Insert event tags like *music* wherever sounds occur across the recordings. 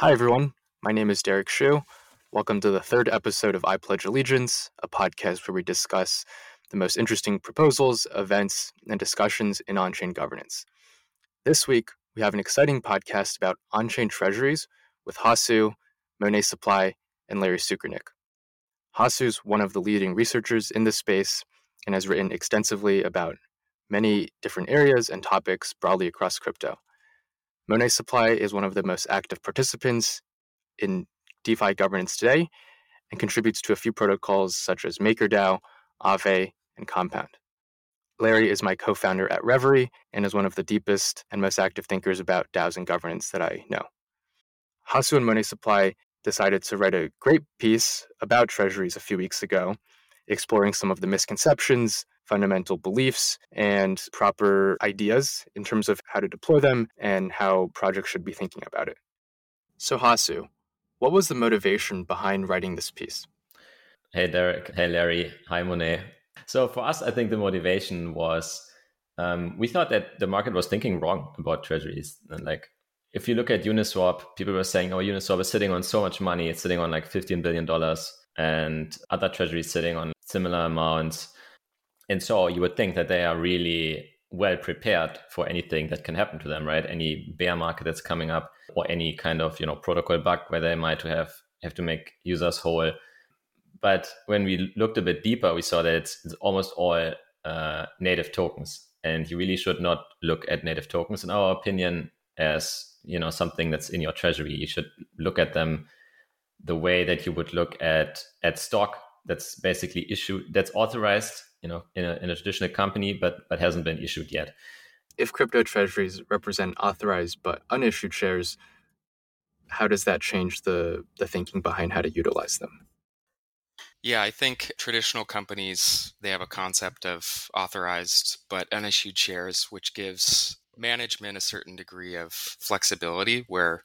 Hi, everyone. My name is Derek Hsue. Welcome to the third episode of I Pledge Allegiance, a podcast where we discuss the most interesting proposals, events, and discussions in on chain governance. This week, we have an exciting podcast about on chain treasuries with Hasu, Monet Supply, and Larry Sukernik. is one of the leading researchers in this space and has written extensively about many different areas and topics broadly across crypto. Monet Supply is one of the most active participants in DeFi governance today and contributes to a few protocols such as MakerDAO, Aave, and Compound. Larry is my co founder at Reverie and is one of the deepest and most active thinkers about DAOs and governance that I know. Hasu and Monet Supply decided to write a great piece about treasuries a few weeks ago, exploring some of the misconceptions, fundamental beliefs, and proper ideas in terms of how to deploy them and how projects should be thinking about it. So, Hasu, what was the motivation behind writing this piece? Hey, Derek. Hey, Larry. Hi, Monet. So, for us, I think the motivation was um, we thought that the market was thinking wrong about treasuries. And like, if you look at Uniswap, people were saying, oh, Uniswap is sitting on so much money. It's sitting on like $15 billion, and other treasuries sitting on similar amounts. And so you would think that they are really well prepared for anything that can happen to them, right? Any bear market that's coming up or any kind of, you know, protocol bug where they might have have to make users whole. But when we looked a bit deeper, we saw that it's, it's almost all uh, native tokens. And you really should not look at native tokens, in our opinion, as you know something that's in your treasury. You should look at them the way that you would look at at stock that's basically issued that's authorized you know in a, in a traditional company but but hasn't been issued yet if crypto treasuries represent authorized but unissued shares how does that change the the thinking behind how to utilize them yeah i think traditional companies they have a concept of authorized but unissued shares which gives management a certain degree of flexibility where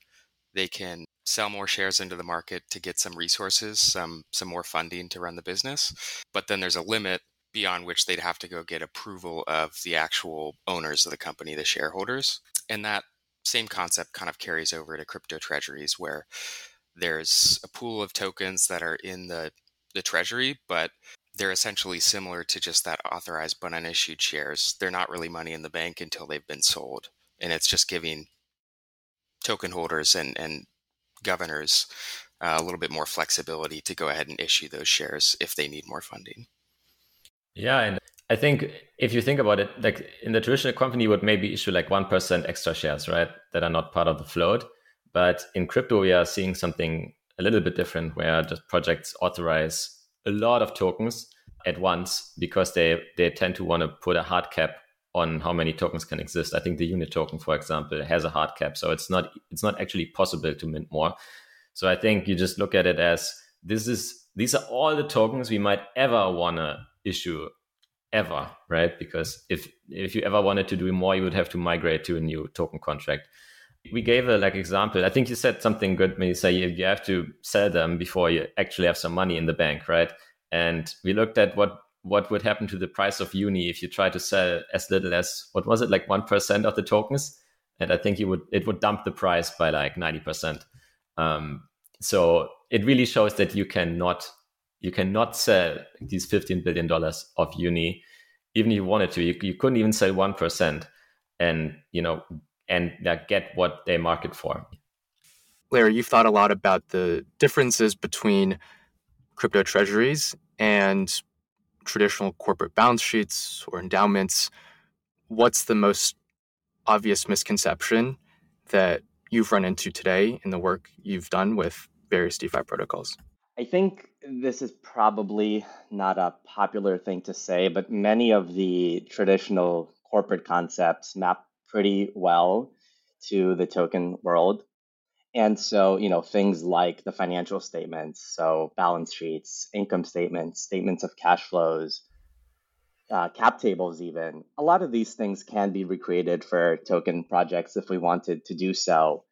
they can sell more shares into the market to get some resources, some some more funding to run the business. But then there's a limit beyond which they'd have to go get approval of the actual owners of the company, the shareholders. And that same concept kind of carries over to crypto treasuries where there's a pool of tokens that are in the the treasury, but they're essentially similar to just that authorized but unissued shares. They're not really money in the bank until they've been sold. And it's just giving token holders and, and governors uh, a little bit more flexibility to go ahead and issue those shares if they need more funding. Yeah, and I think if you think about it, like in the traditional company, would maybe issue like one percent extra shares, right, that are not part of the float. But in crypto, we are seeing something a little bit different, where just projects authorize a lot of tokens at once because they they tend to want to put a hard cap on how many tokens can exist. I think the unit token, for example, has a hard cap, so it's not it's not actually possible to mint more. So I think you just look at it as this is these are all the tokens we might ever wanna issue ever, right? Because if if you ever wanted to do more, you would have to migrate to a new token contract. We gave a like example. I think you said something good when you say you have to sell them before you actually have some money in the bank, right? And we looked at what what would happen to the price of uni if you try to sell as little as what was it like 1% of the tokens and i think you would it would dump the price by like 90% um, so it really shows that you cannot you cannot sell these 15 billion dollars of uni. Even if you wanted to you, you couldn't even sell 1% and you know and uh, get what they market for. Larry you've thought a lot about the differences between crypto treasuries and traditional corporate balance sheets or endowments, what's the most obvious misconception that you've run into today in the work you've done with various DeFi protocols? I think this is probably not a popular thing to say, but many of the traditional corporate concepts map pretty well to the token world. And so, you know, things like the financial statements, so balance sheets, income statements, statements of cash flows, uh, cap tables, even, a lot of these things can be recreated for token projects if we wanted to do so.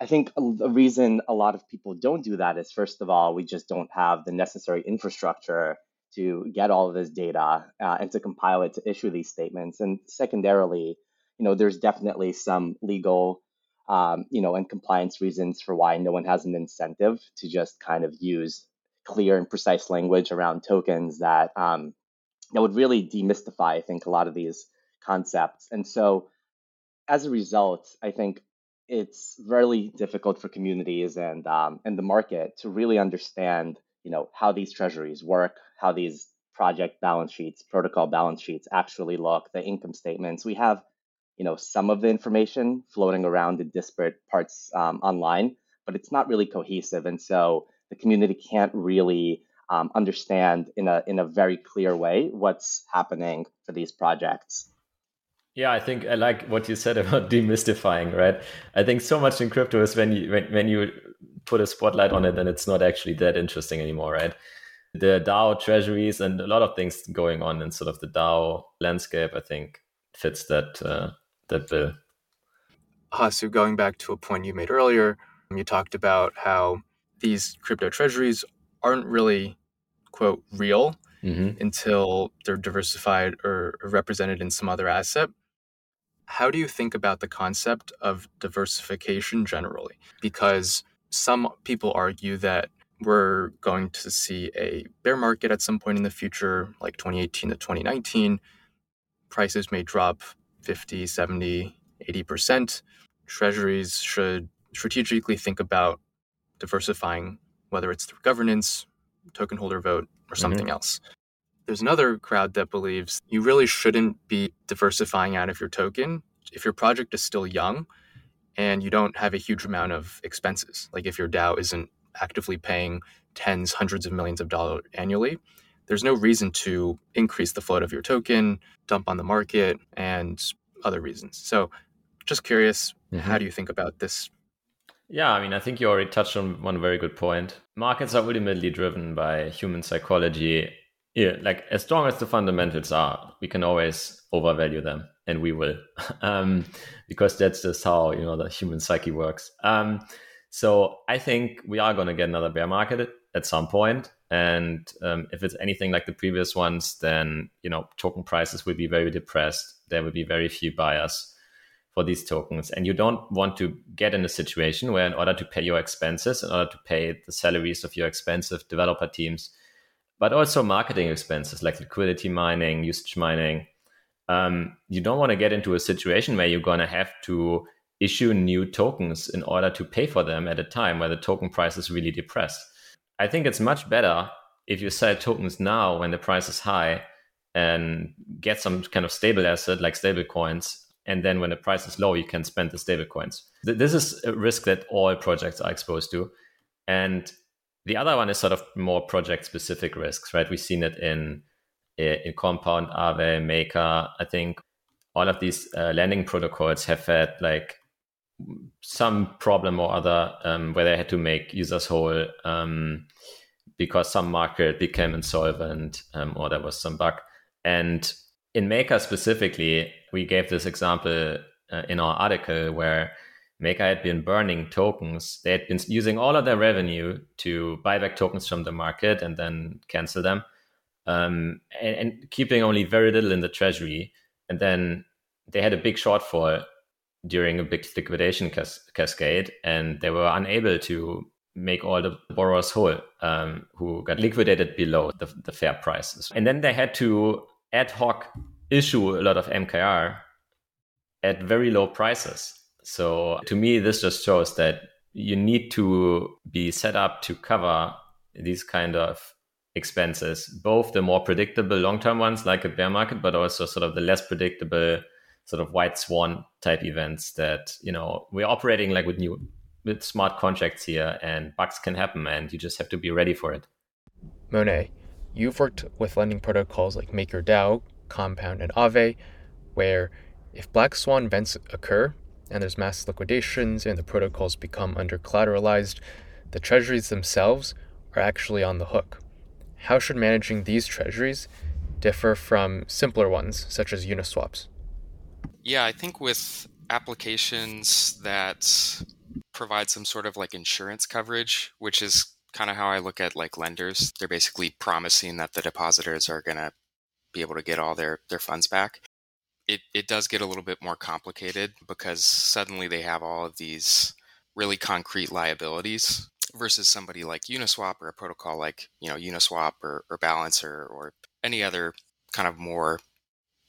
I think the reason a lot of people don't do that is, first of all, we just don't have the necessary infrastructure to get all of this data uh, and to compile it to issue these statements. And secondarily, you know, there's definitely some legal um, you know, and compliance reasons for why no one has an incentive to just kind of use clear and precise language around tokens that um, that would really demystify, I think, a lot of these concepts. And so, as a result, I think it's really difficult for communities and um, and the market to really understand, you know, how these treasuries work, how these project balance sheets, protocol balance sheets actually look, the income statements. We have, you know, some of the information floating around in disparate parts um, online, but it's not really cohesive, and so the community can't really um, understand in a in a very clear way what's happening for these projects. Yeah, I think I like what you said *laughs* about demystifying, right? I think so much in crypto is when you when, when you put a spotlight on it then it's not actually that interesting anymore, right? The DAO treasuries and a lot of things going on in sort of the DAO landscape, I think fits that uh, that bill. Hasu, going back to a point you made earlier, you talked about how these crypto treasuries aren't really quote real mm-hmm. until they're diversified or represented in some other asset how do you think about the concept of diversification generally? Because some people argue that we're going to see a bear market at some point in the future, like 2018 to 2019. Prices may drop 50, 70, 80%. Treasuries should strategically think about diversifying, whether it's through governance, token holder vote, or something mm-hmm. else. There's another crowd that believes you really shouldn't be diversifying out of your token if your project is still young and you don't have a huge amount of expenses. Like if your DAO isn't actively paying tens, hundreds of millions of dollars annually, there's no reason to increase the float of your token, dump on the market, and other reasons. So, just curious, mm-hmm. how do you think about this? Yeah, I mean, I think you already touched on one very good point. Markets are ultimately driven by human psychology yeah, like as strong as the fundamentals are, we can always overvalue them, and we will, *laughs* um, because that's just how you know the human psyche works. Um, so I think we are going to get another bear market at some point, and um, if it's anything like the previous ones, then you know token prices will be very depressed. There will be very few buyers for these tokens, and you don't want to get in a situation where, in order to pay your expenses, in order to pay the salaries of your expensive developer teams but also marketing expenses like liquidity mining, usage mining. Um, you don't want to get into a situation where you're going to have to issue new tokens in order to pay for them at a time where the token price is really depressed. I think it's much better if you sell tokens now when the price is high and get some kind of stable asset like stable coins. And then when the price is low, you can spend the stable coins. This is a risk that all projects are exposed to. And the other one is sort of more project specific risks, right? We've seen it in in Compound, Aave, Maker. I think all of these uh, lending protocols have had like some problem or other um, where they had to make users whole um, because some market became insolvent um, or there was some bug. And in Maker specifically, we gave this example uh, in our article where Maker had been burning tokens. They had been using all of their revenue to buy back tokens from the market and then cancel them, um, and, and, keeping only very little in the treasury. And then they had a big shortfall during a big liquidation cas- cascade, and they were unable to make all the borrowers whole um, who got liquidated below the, the fair prices. And then they had to ad hoc issue a lot of MKR at very low prices so to me, this just shows that you need to be set up to cover these kind of expenses, both the more predictable long-term ones like a bear market, but also sort of the less predictable sort of white swan type events that, you know, we're operating like with new with smart contracts here and bugs can happen and you just have to be ready for it. Monet, you've worked with lending protocols like MakerDAO, Compound, and Aave, where if black swan events occur, and there's mass liquidations and the protocols become under collateralized, the treasuries themselves are actually on the hook. How should managing these treasuries differ from simpler ones such as Uniswaps? Yeah, I think with applications that provide some sort of like insurance coverage, which is kind of how I look at like lenders. They're basically promising that the depositors are going to be able to get all their their funds back it, it does get a little bit more complicated because suddenly they have all of these really concrete liabilities versus somebody like Uniswap or a protocol like you know Uniswap or, or Balancer or any other kind of more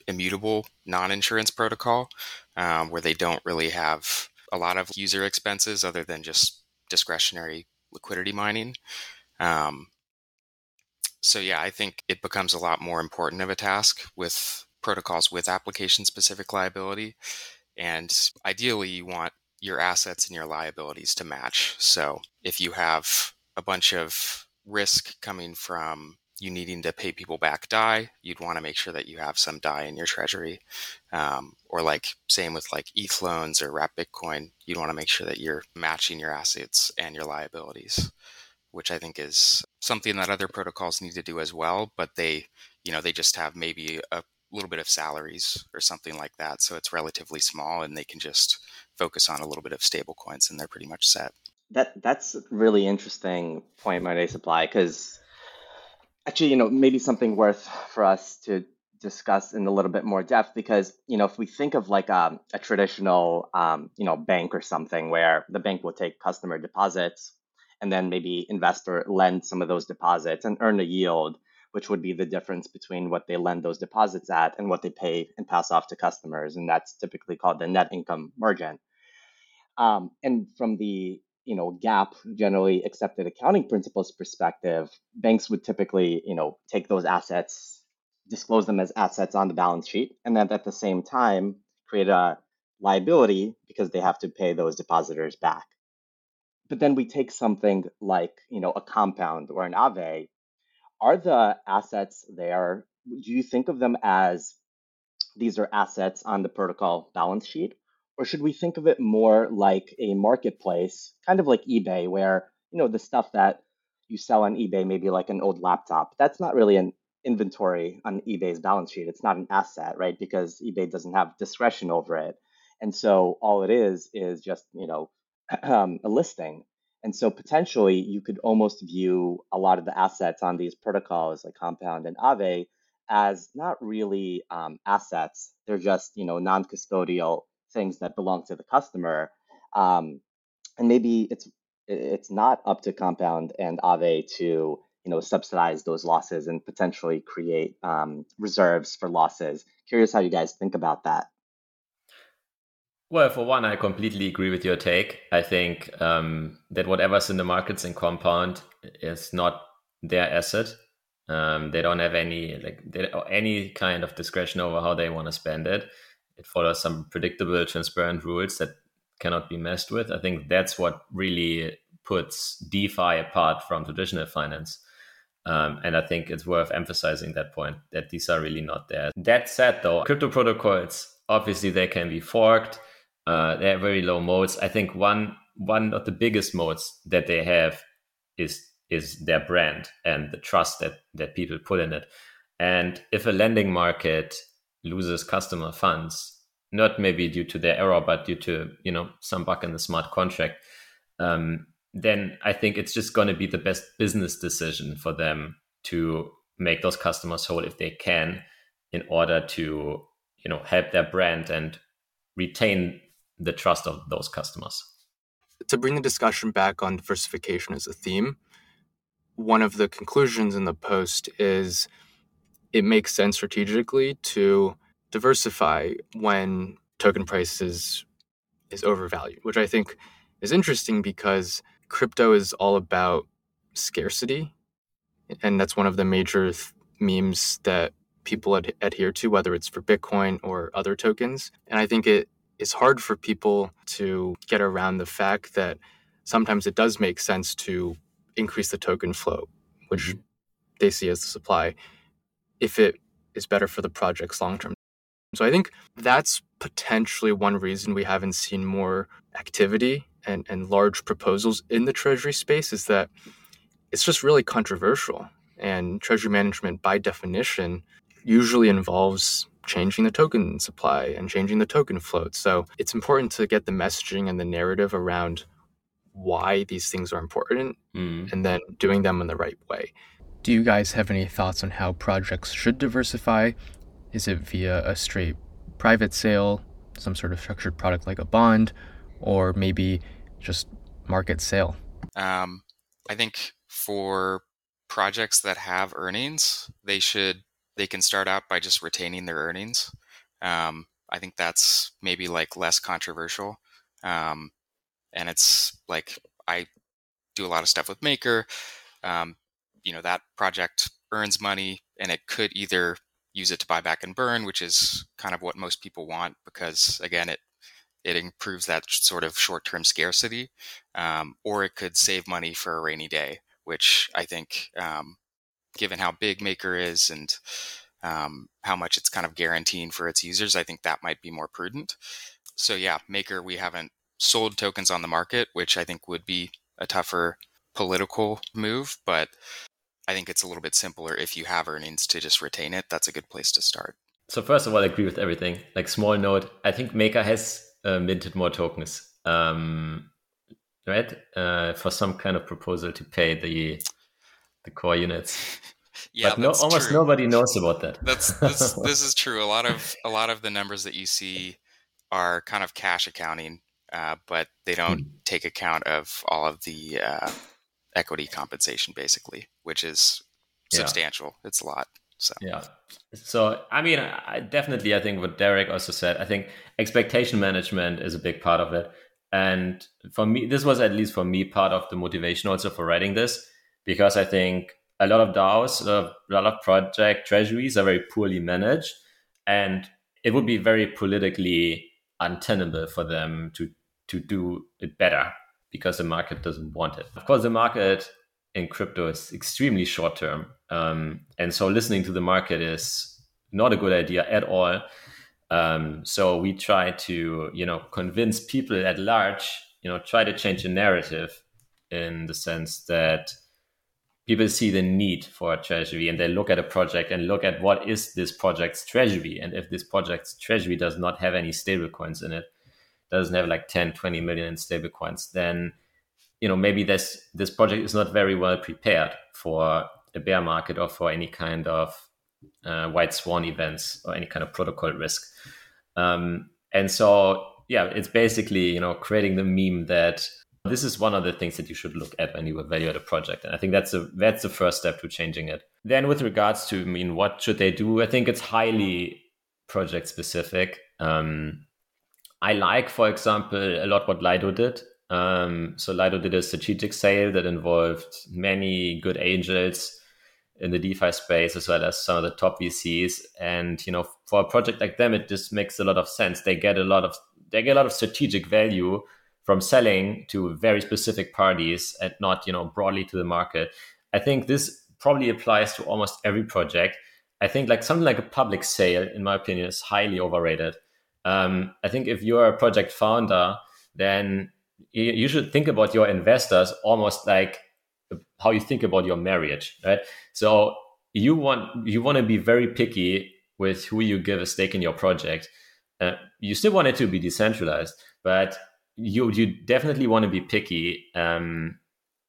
immutable non-insurance protocol um, where they don't really have a lot of user expenses other than just discretionary liquidity mining. Um, so yeah, I think it becomes a lot more important of a task with protocols with application specific liability. And ideally, you want your assets and your liabilities to match. So if you have a bunch of risk coming from you needing to pay people back DAI, you'd want to make sure that you have some DAI in your treasury. Um, or like same with like ETH loans or Wrapped Bitcoin, you'd want to make sure that you're matching your assets and your liabilities, which I think is something that other protocols need to do as well. But they, you know, they just have maybe a little bit of salaries or something like that. So it's relatively small and they can just focus on a little bit of stable coins and they're pretty much set. That that's a really interesting point, Monet Supply, because actually, you know, maybe something worth for us to discuss in a little bit more depth because you know if we think of like a, um, a traditional um, you know bank or something where the bank will take customer deposits and then maybe investor lend some of those deposits and earn a yield which would be the difference between what they lend those deposits at and what they pay and pass off to customers. And that's typically called the net income margin. Um, and from the you know GAAP generally accepted accounting principles perspective, banks would typically you know take those assets, disclose them as assets on the balance sheet, and then at the same time create a liability because they have to pay those depositors back. But then we take something like you know a Compound or an Aave are the assets there, do you think of them as these are assets on the protocol balance sheet? Or should we think of it more like a marketplace, kind of like eBay, where you know the stuff that you sell on eBay, maybe like an old laptop, that's not really an inventory on eBay's balance sheet. It's not an asset, right? Because eBay doesn't have discretion over it. And so all it is is just, you know, *clears throat* a listing. And so potentially you could almost view a lot of the assets on these protocols like Compound and Aave as not really um, assets. They're just you know non-custodial things that belong to the customer. Um, and maybe it's it's not up to Compound and Aave to you know subsidize those losses and potentially create um, reserves for losses. Curious how you guys think about that. Well, for one, I completely agree with your take. I think um, that whatever's in the markets in Compound is not their asset. Um, they don't have any like any kind of discretion over how they want to spend it. It follows some predictable, transparent rules that cannot be messed with. I think that's what really puts DeFi apart from traditional finance. Um, and I think it's worth emphasizing that point that these are really not there. That said, though, crypto protocols obviously they can be forked uh, they have very low moats. I think one one of the biggest moats that they have is is their brand and the trust that that people put in it. And if a lending market loses customer funds, not maybe due to their error, but due to you know some bug in the smart contract, um, then I think it's just going to be the best business decision for them to make those customers whole if they can, in order to you know help their brand and retain the trust of those customers. To bring the discussion back on diversification as a theme, one of the conclusions in the post is it makes sense strategically to diversify when token prices is overvalued, which I think is interesting because crypto is all about scarcity. And that's one of the major th- memes that people ad- adhere to, whether it's for Bitcoin or other tokens. And I think it it's hard for people to get around the fact that sometimes it does make sense to increase the token flow, which mm-hmm. they see as the supply, if it is better for the project's long term. So I think that's potentially one reason we haven't seen more activity and, and large proposals in the treasury space is that it's just really controversial. And treasury management, by definition, usually involves changing the token supply and changing the token float. So it's important to get the messaging and the narrative around why these things are important mm. and then doing them in the right way. Do you guys have any thoughts on how projects should diversify? Is it via a straight private sale, some sort of structured product like a bond, or maybe just market sale? Um, I think for projects that have earnings, they should they can start out by just retaining their earnings. Um, I think that's maybe like less controversial. Um, and it's like I do a lot of stuff with Maker. Um, you know, that project earns money and it could either use it to buy back and burn, which is kind of what most people want because again, it it improves that sort of short-term scarcity, um, or it could save money for a rainy day, which I think, um, given how big Maker is and um, how much it's kind of guaranteeing for its users, I think that might be more prudent. So yeah, Maker, we haven't sold tokens on the market, which I think would be a tougher political move, but I think it's a little bit simpler if you have earnings to just retain it. That's a good place to start. So first of all, I agree with everything. Like small note, I think Maker has uh, minted more tokens, um, right? Uh, for some kind of proposal to pay the the core units. *laughs* yeah, but no, almost true. nobody knows about that. That's this, *laughs* this is true. A lot of a lot of the numbers that you see are kind of cash accounting, uh, but they don't hmm. take account of all of the uh, equity compensation, basically, which is substantial. Yeah. It's a lot. So yeah. So I mean, I definitely, I think what Derek also said. I think expectation management is a big part of it, and for me, this was at least for me part of the motivation also for writing this because I think a lot of DAOs, a lot of project treasuries are very poorly managed, and it would be very politically untenable for them to to do it better because the market doesn't want it. Of course, the market in crypto is extremely short term, um, and so listening to the market is not a good idea at all. Um, so we try to you know convince people at large, you know, try to change the narrative in the sense that people see the need for a treasury and they look at a project and look at what is this project's treasury. And if this project's treasury does not have any stable coins in it doesn't have like 10 20 million in stable coins then you know maybe this this project is not very well prepared for a bear market or for any kind of uh, white swan events or any kind of protocol risk. Um, and so yeah it's basically you know creating the meme that this is one of the things that you should look at when you evaluate a project, and I think that's a that's the first step to changing it. Then, with regards to, I mean, what should they do? I think it's highly project specific. Um, I like, for example, a lot what Lido did. Um, so Lido did a strategic sale that involved many good angels in the DeFi space as well as some of the top VCs. And you know, for a project like them, it just makes a lot of sense. They get a lot of they get a lot of strategic value from selling to very specific parties and not you know broadly to the market. I think this probably applies to almost every project. I think like something like a public sale in my opinion is highly overrated. Um, i think if you're a project founder then you should think about your investors almost like how you think about your marriage right? So you want you want to be very picky with who you give a stake in your project. Uh, you still want it to be decentralized but you you definitely want to be picky um,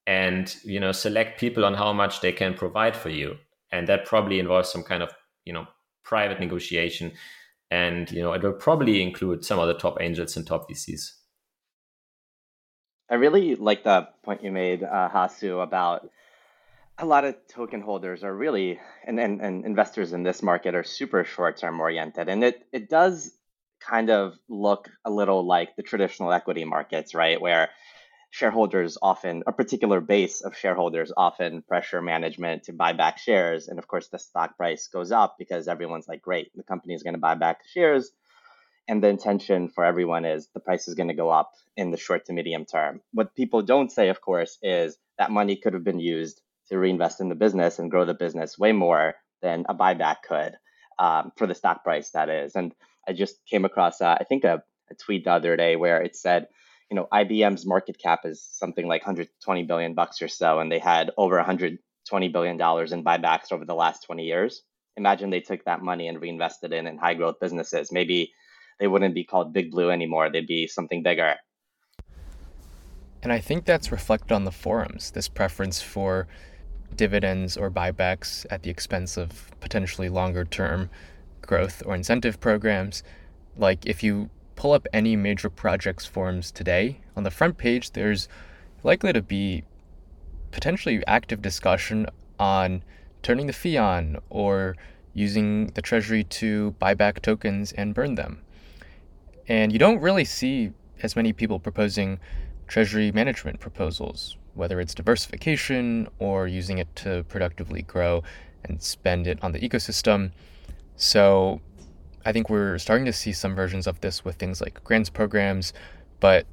and you know select people on how much they can provide for you. And that probably involves some kind of you know private negotiation. And you know it will probably include some of the top angels and top vcs i really like the point you made uh, Hasu about a lot of token holders are really and, and, and investors in this market are super short term oriented. And it, it does kind of look a little like the traditional equity markets, right? Where shareholders often, a particular base of shareholders often pressure management to buy back shares. And of course, the stock price goes up because everyone's like, great, the company is going to buy back shares. And the intention for everyone is the price is going to go up in the short to medium term. What people don't say, of course, is that money could have been used to reinvest in the business and grow the business way more than a buyback could um, for the stock price, that is. And I just came across, uh, I think, a, a tweet the other day where it said, you know, IBM's market cap is something like 120 billion bucks or so, and they had over 120 billion dollars in buybacks over the last 20 years. Imagine they took that money and reinvested in in high growth businesses. Maybe they wouldn't be called Big Blue anymore. They'd be something bigger. And I think that's reflected on the forums. This preference for dividends or buybacks at the expense of potentially longer term growth or incentive programs. Like if you pull up any major projects forums today, on the front page, there's likely to be potentially active discussion on turning the fee on or using the treasury to buy back tokens and burn them. And you don't really see as many people proposing treasury management proposals, whether it's diversification or using it to productively grow and spend it on the ecosystem. So I think we're starting to see some versions of this with things like grants programs, but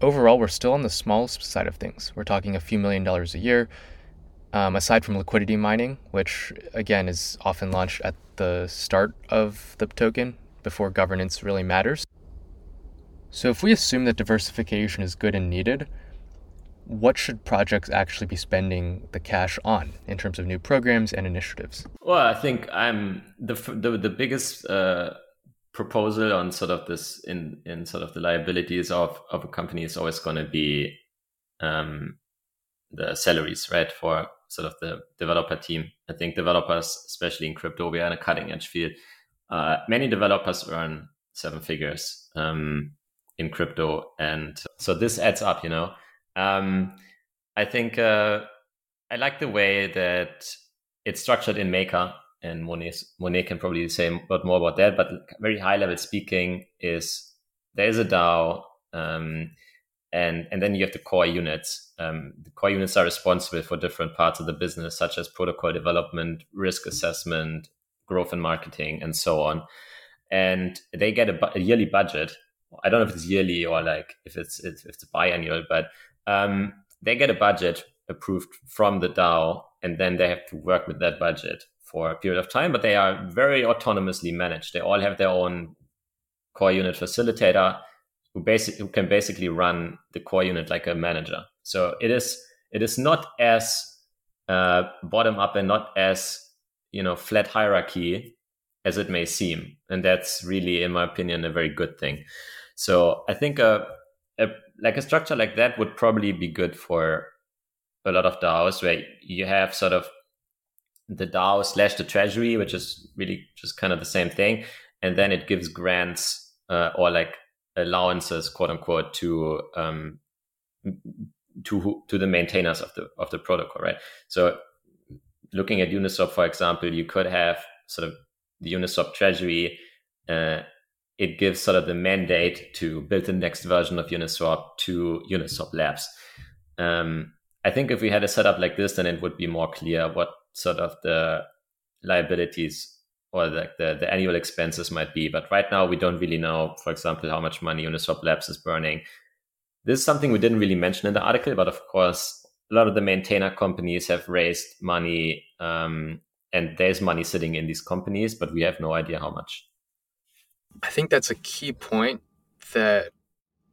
overall, we're still on the small side of things. We're talking a few million dollars a year. Um, aside from liquidity mining, which again is often launched at the start of the token before governance really matters. So, if we assume that diversification is good and needed, what should projects actually be spending the cash on in terms of new programs and initiatives? Well, I think I'm the the, the biggest uh, proposal on sort of this in in sort of the liabilities of of a company is always going to be um, the salaries, right, for sort of the developer team. I think developers, especially in crypto, we are in a cutting edge field. Uh, many developers earn seven figures um, in crypto, and so this adds up, you know. Um, I think uh, I like the way that it's structured in Maker, and Monet, Monet can probably say a lot more about that. But very high level speaking is there is a DAO, um, and and then you have the core units. Um, the core units are responsible for different parts of the business, such as protocol development, risk assessment, growth and marketing, and so on. And they get a, bu- a yearly budget. I don't know if it's yearly or like if it's if it's biannual, but um, they get a budget approved from the DAO, and then they have to work with that budget for a period of time. But they are very autonomously managed. They all have their own core unit facilitator who basic who can basically run the core unit like a manager. So it is it is not as uh, bottom up and not as you know flat hierarchy as it may seem, and that's really, in my opinion, a very good thing. So I think a, a like a structure like that would probably be good for a lot of DAOs where you have sort of the DAO slash the treasury, which is really just kind of the same thing. And then it gives grants uh, or like allowances, quote unquote, to um, to to the maintainers of the of the protocol, right? So looking at Uniswap, for example, you could have sort of the Uniswap treasury uh, it gives sort of the mandate to build the next version of Uniswap to Uniswap Labs. Um, I think if we had a setup like this, then it would be more clear what sort of the liabilities or the, the, the, annual expenses might be. But right now, we don't really know, for example, how much money Uniswap Labs is burning. This is something we didn't really mention in the article, but of course, a lot of the maintainer companies have raised money um, and there's money sitting in these companies, but we have no idea how much. I think that's a key point that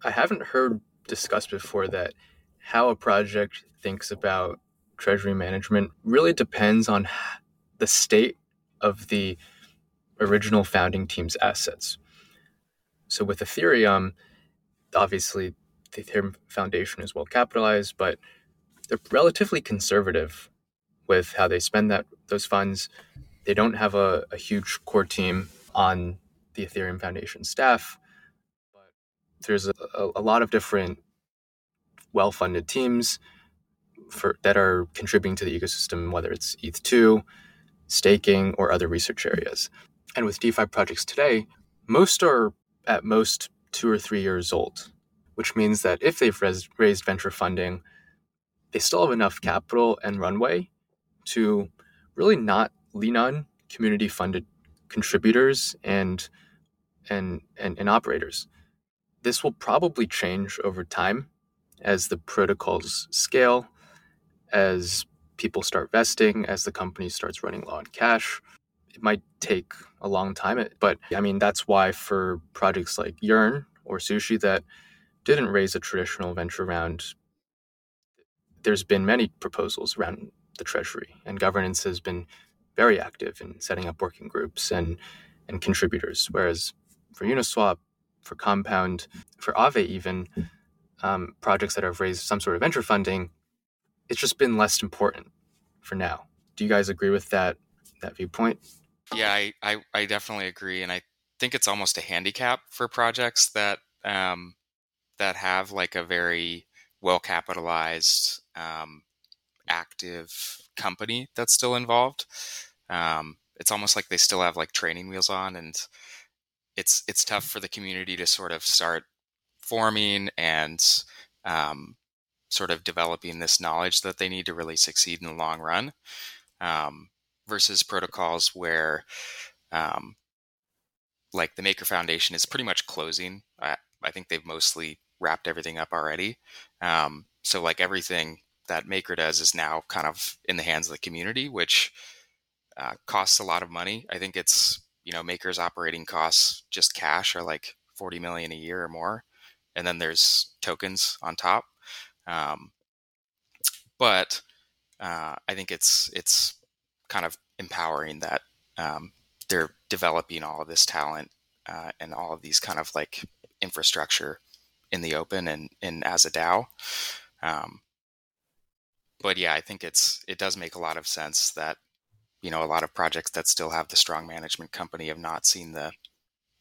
I haven't heard discussed before that how a project thinks about treasury management really depends on the state of the original founding team's assets. So with Ethereum, obviously the Ethereum Foundation is well capitalized, but they're relatively conservative with how they spend that those funds. They don't have a, a huge core team on the Ethereum Foundation staff. But there's a, a lot of different well-funded teams for that are contributing to the ecosystem, whether it's ETH2, staking, or other research areas. And with DeFi projects today, most are at most two or three years old, which means that if they've res- raised venture funding, they still have enough capital and runway to really not lean on community funded contributors and and, and, and operators. This will probably change over time as the protocols scale, as people start vesting, as the company starts running low on cash. It might take a long time, but I mean, that's why for projects like Yearn or Sushi that didn't raise a traditional venture round, there's been many proposals around the treasury, and governance has been very active in setting up working groups and, and contributors. Whereas for Uniswap, for Compound, for Aave even, um, projects that have raised some sort of venture funding, it's just been less important for now. Do you guys agree with that that viewpoint? Yeah, I, I, I definitely agree. And I think it's almost a handicap for projects that um, that have like a very well capitalized, um, active company that's still involved. Um, it's almost like they still have like training wheels on, and it's it's tough for the community to sort of start forming and um, sort of developing this knowledge that they need to really succeed in the long run. Um, versus protocols where um, like the Maker Foundation is pretty much closing. I, I think they've mostly wrapped everything up already. Um, so like everything that Maker does is now kind of in the hands of the community, which uh, costs a lot of money. I think it's you know Maker's operating costs just cash are like 40 million a year or more, and then there's tokens on top. Um, but uh, I think it's it's kind of empowering that um, they're developing all of this talent uh, and all of these kind of like infrastructure in the open and, and as a DAO. Um, but yeah, I think it's it does make a lot of sense that you know a lot of projects that still have the strong management company have not seen the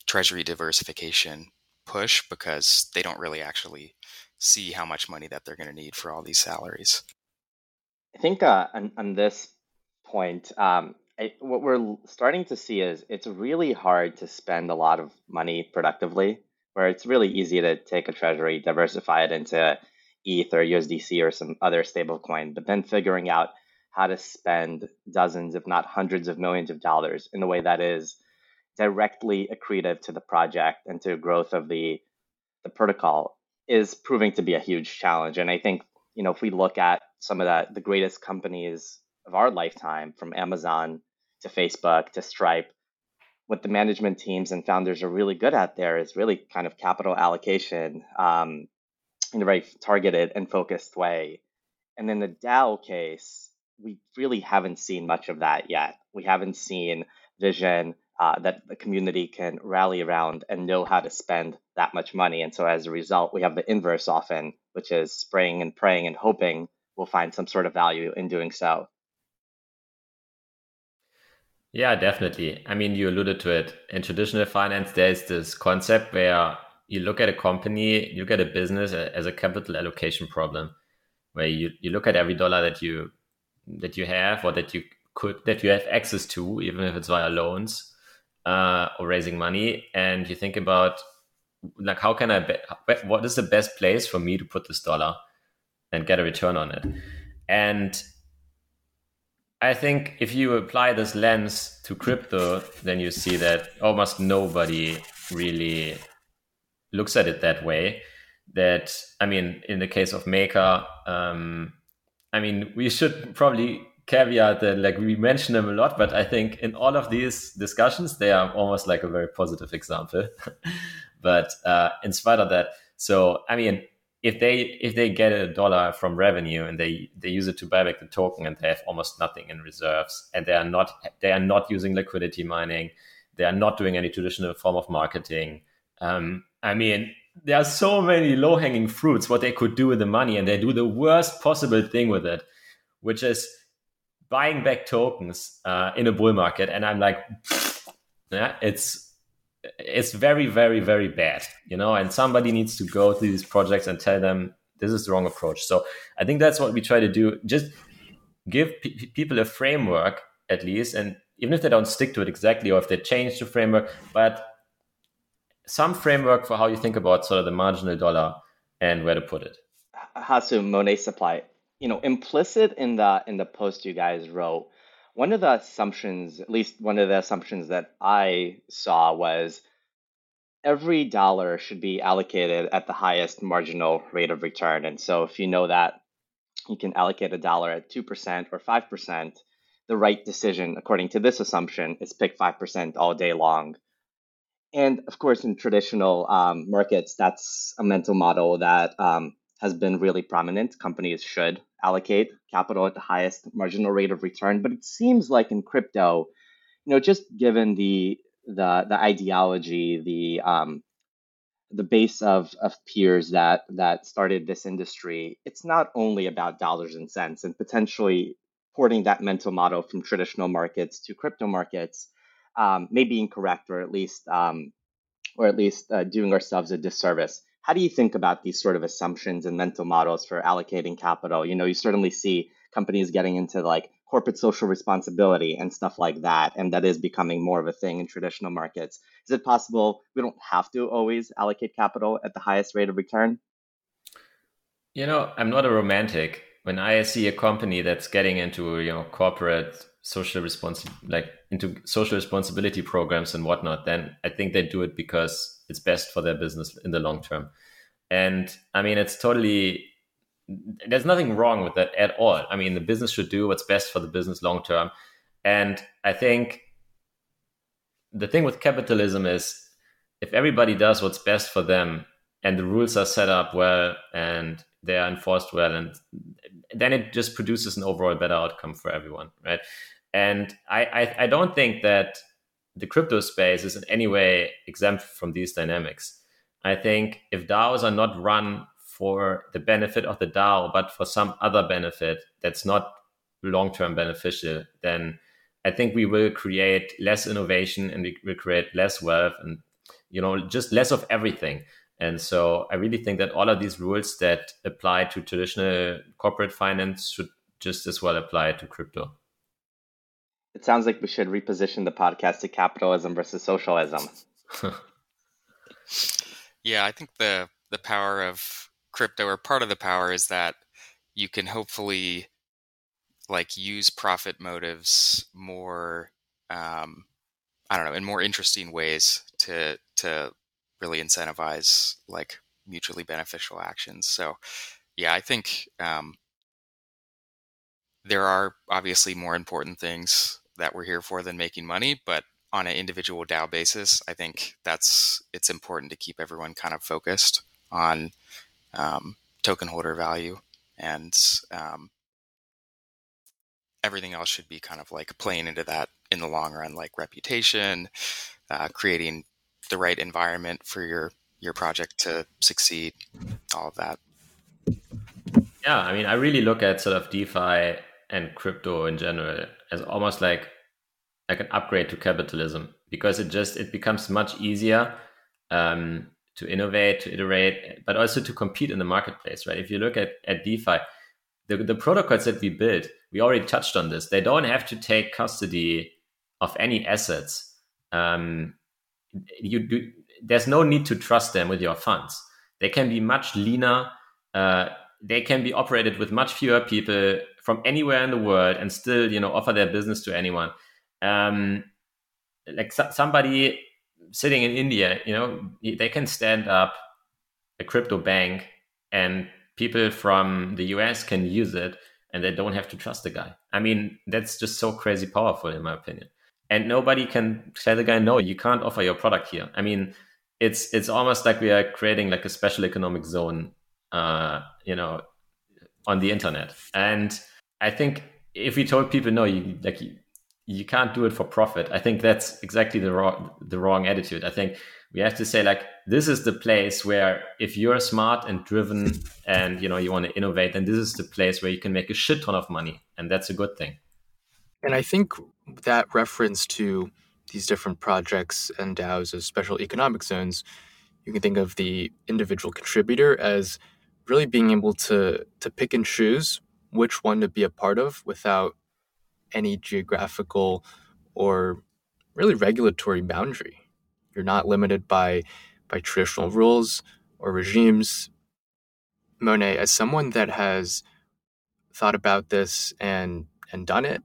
treasury diversification push because they don't really actually see how much money that they're going to need for all these salaries. I think uh, on, on this point, um, I, what we're starting to see is it's really hard to spend a lot of money productively, where it's really easy to take a treasury, diversify it into ETH or USDC or some other stablecoin, but then figuring out how to spend dozens, if not hundreds of millions of dollars in a way that is directly accretive to the project and to growth of the the protocol is proving to be a huge challenge. And I think, you know, if we look at some of the, the greatest companies of our lifetime, from Amazon to Facebook to Stripe, what the management teams and founders are really good at there is really kind of capital allocation um, in a very targeted and focused way. And in the DAO case, we really haven't seen much of that yet. We haven't seen vision uh, that the community can rally around and know how to spend that much money. And so as a result, we have the inverse often, which is spraying and praying and hoping we'll find some sort of value in doing so. Yeah, definitely. I mean, you alluded to it. In traditional finance, there's this concept where you look at a company, you look at a business as a capital allocation problem, where you, you look at every dollar that you that you have or that you could that you have access to, even if it's via loans uh, or raising money, and you think about like how can I be, what is the best place for me to put this dollar and get a return on it, and I think if you apply this lens to crypto, then you see that almost nobody really looks at it that way. That I mean, in the case of Maker, um, I mean, we should probably caveat that like we mention them a lot, but I think in all of these discussions, they are almost like a very positive example. *laughs* but uh, in spite of that, so I mean, if they if they get a dollar from revenue and they they use it to buy back the token and they have almost nothing in reserves and they are not they are not using liquidity mining they are not doing any traditional form of marketing um, i mean there are so many low hanging fruits what they could do with the money and they do the worst possible thing with it which is buying back tokens uh, in a bull market. And i'm like *sniffs* yeah it's it's very very very bad you know? And somebody needs to go to these projects and tell them this is the wrong approach. So i think that's what we try to do. Just give pe- people a framework at least. And even if they don't stick to it exactly or if they change the framework but some framework for how you think about sort of the marginal dollar and where to put it Hasu Monet Supply you know implicit in the in the post you guys wrote one of the assumptions, at least one of the assumptions that I saw was every dollar should be allocated at the highest marginal rate of return. And so if you know that you can allocate a dollar at 2% or 5%, the right decision, according to this assumption, is pick 5% all day long. And of course, in traditional um, markets, that's a mental model that um, has been really prominent. Companies should allocate capital at the highest marginal rate of return. But it seems like in crypto, you know, just given the the the ideology, the um, the base of, of peers that that started this industry, it's not only about dollars and cents and potentially porting that mental model from traditional markets to crypto markets. Um, may be incorrect or at least um, or at least uh, doing ourselves a disservice. How do you think about these sort of assumptions and mental models for allocating capital? You know, you certainly see companies getting into like corporate social responsibility and stuff like that, and that is becoming more of a thing in traditional markets. Is it possible we don't have to always allocate capital at the highest rate of return? You know, I'm not a romantic. When I see a company that's getting into you know corporate social responsi- like into social responsibility programs and whatnot, then I think they do it because it's best for their business in the long term. And I mean, it's totally there's nothing wrong with that at all. I mean, the business should do what's best for the business long term. And I think the thing with capitalism is if everybody does what's best for them and the rules are set up well and they are enforced well and then it just produces an overall better outcome for everyone right? And I, I, I don't think that the crypto space is in any way exempt from these dynamics. I think if daos are not run for the benefit of the dao but for some other benefit that's not long-term beneficial then i think we will create less innovation and we will create less wealth and you know just less of everything and so I really think that all of these rules that apply to traditional corporate finance should just as well apply to crypto. It sounds like we should reposition the podcast to capitalism versus socialism. *laughs* yeah, I think the the power of crypto or part of the power is that you can hopefully like use profit motives more um, I don't know in more interesting ways to to really incentivize like mutually beneficial actions. So, yeah, I think um, there are obviously more important things that we're here for than making money, but on an individual DAO basis, I think that's it's important to keep everyone kind of focused on um, token holder value and um, everything else should be kind of like playing into that in the long run, like reputation, uh, creating the right environment for your your project to succeed all of that. Yeah i mean i really look at sort of defi and crypto in general as almost like like an upgrade to capitalism because it just it becomes much easier um, to innovate to iterate but also to compete in the marketplace right? If you look at, at defi the, the protocols that we build we already touched on this. They don't have to take custody of any assets um, you do there's no need to trust them with your funds. They can be much leaner uh, they can be operated with much fewer people from anywhere in the world and still you know offer their business to anyone. Um, like so- somebody sitting in india you know they can stand up a crypto bank and people from the us can use it and they don't have to trust the guy. I mean that's just so crazy powerful in my opinion and nobody can tell the guy no you can't offer your product here. I mean it's it's almost like we are creating like a special economic zone uh you know on the internet. And i think if we told people no you like you, you can't do it for profit i think that's exactly the wrong the wrong attitude. I think we have to say like this is the place where if you're smart and driven and you know you want to innovate then this is the place where you can make a shit ton of money. And that's a good thing and I think that reference to these different projects and DAOs as special economic zones, you can think of the individual contributor as really being able to to pick and choose which one to be a part of without any geographical or really regulatory boundary. You're not limited by by traditional rules or regimes. Monet, as someone that has thought about this and and done it,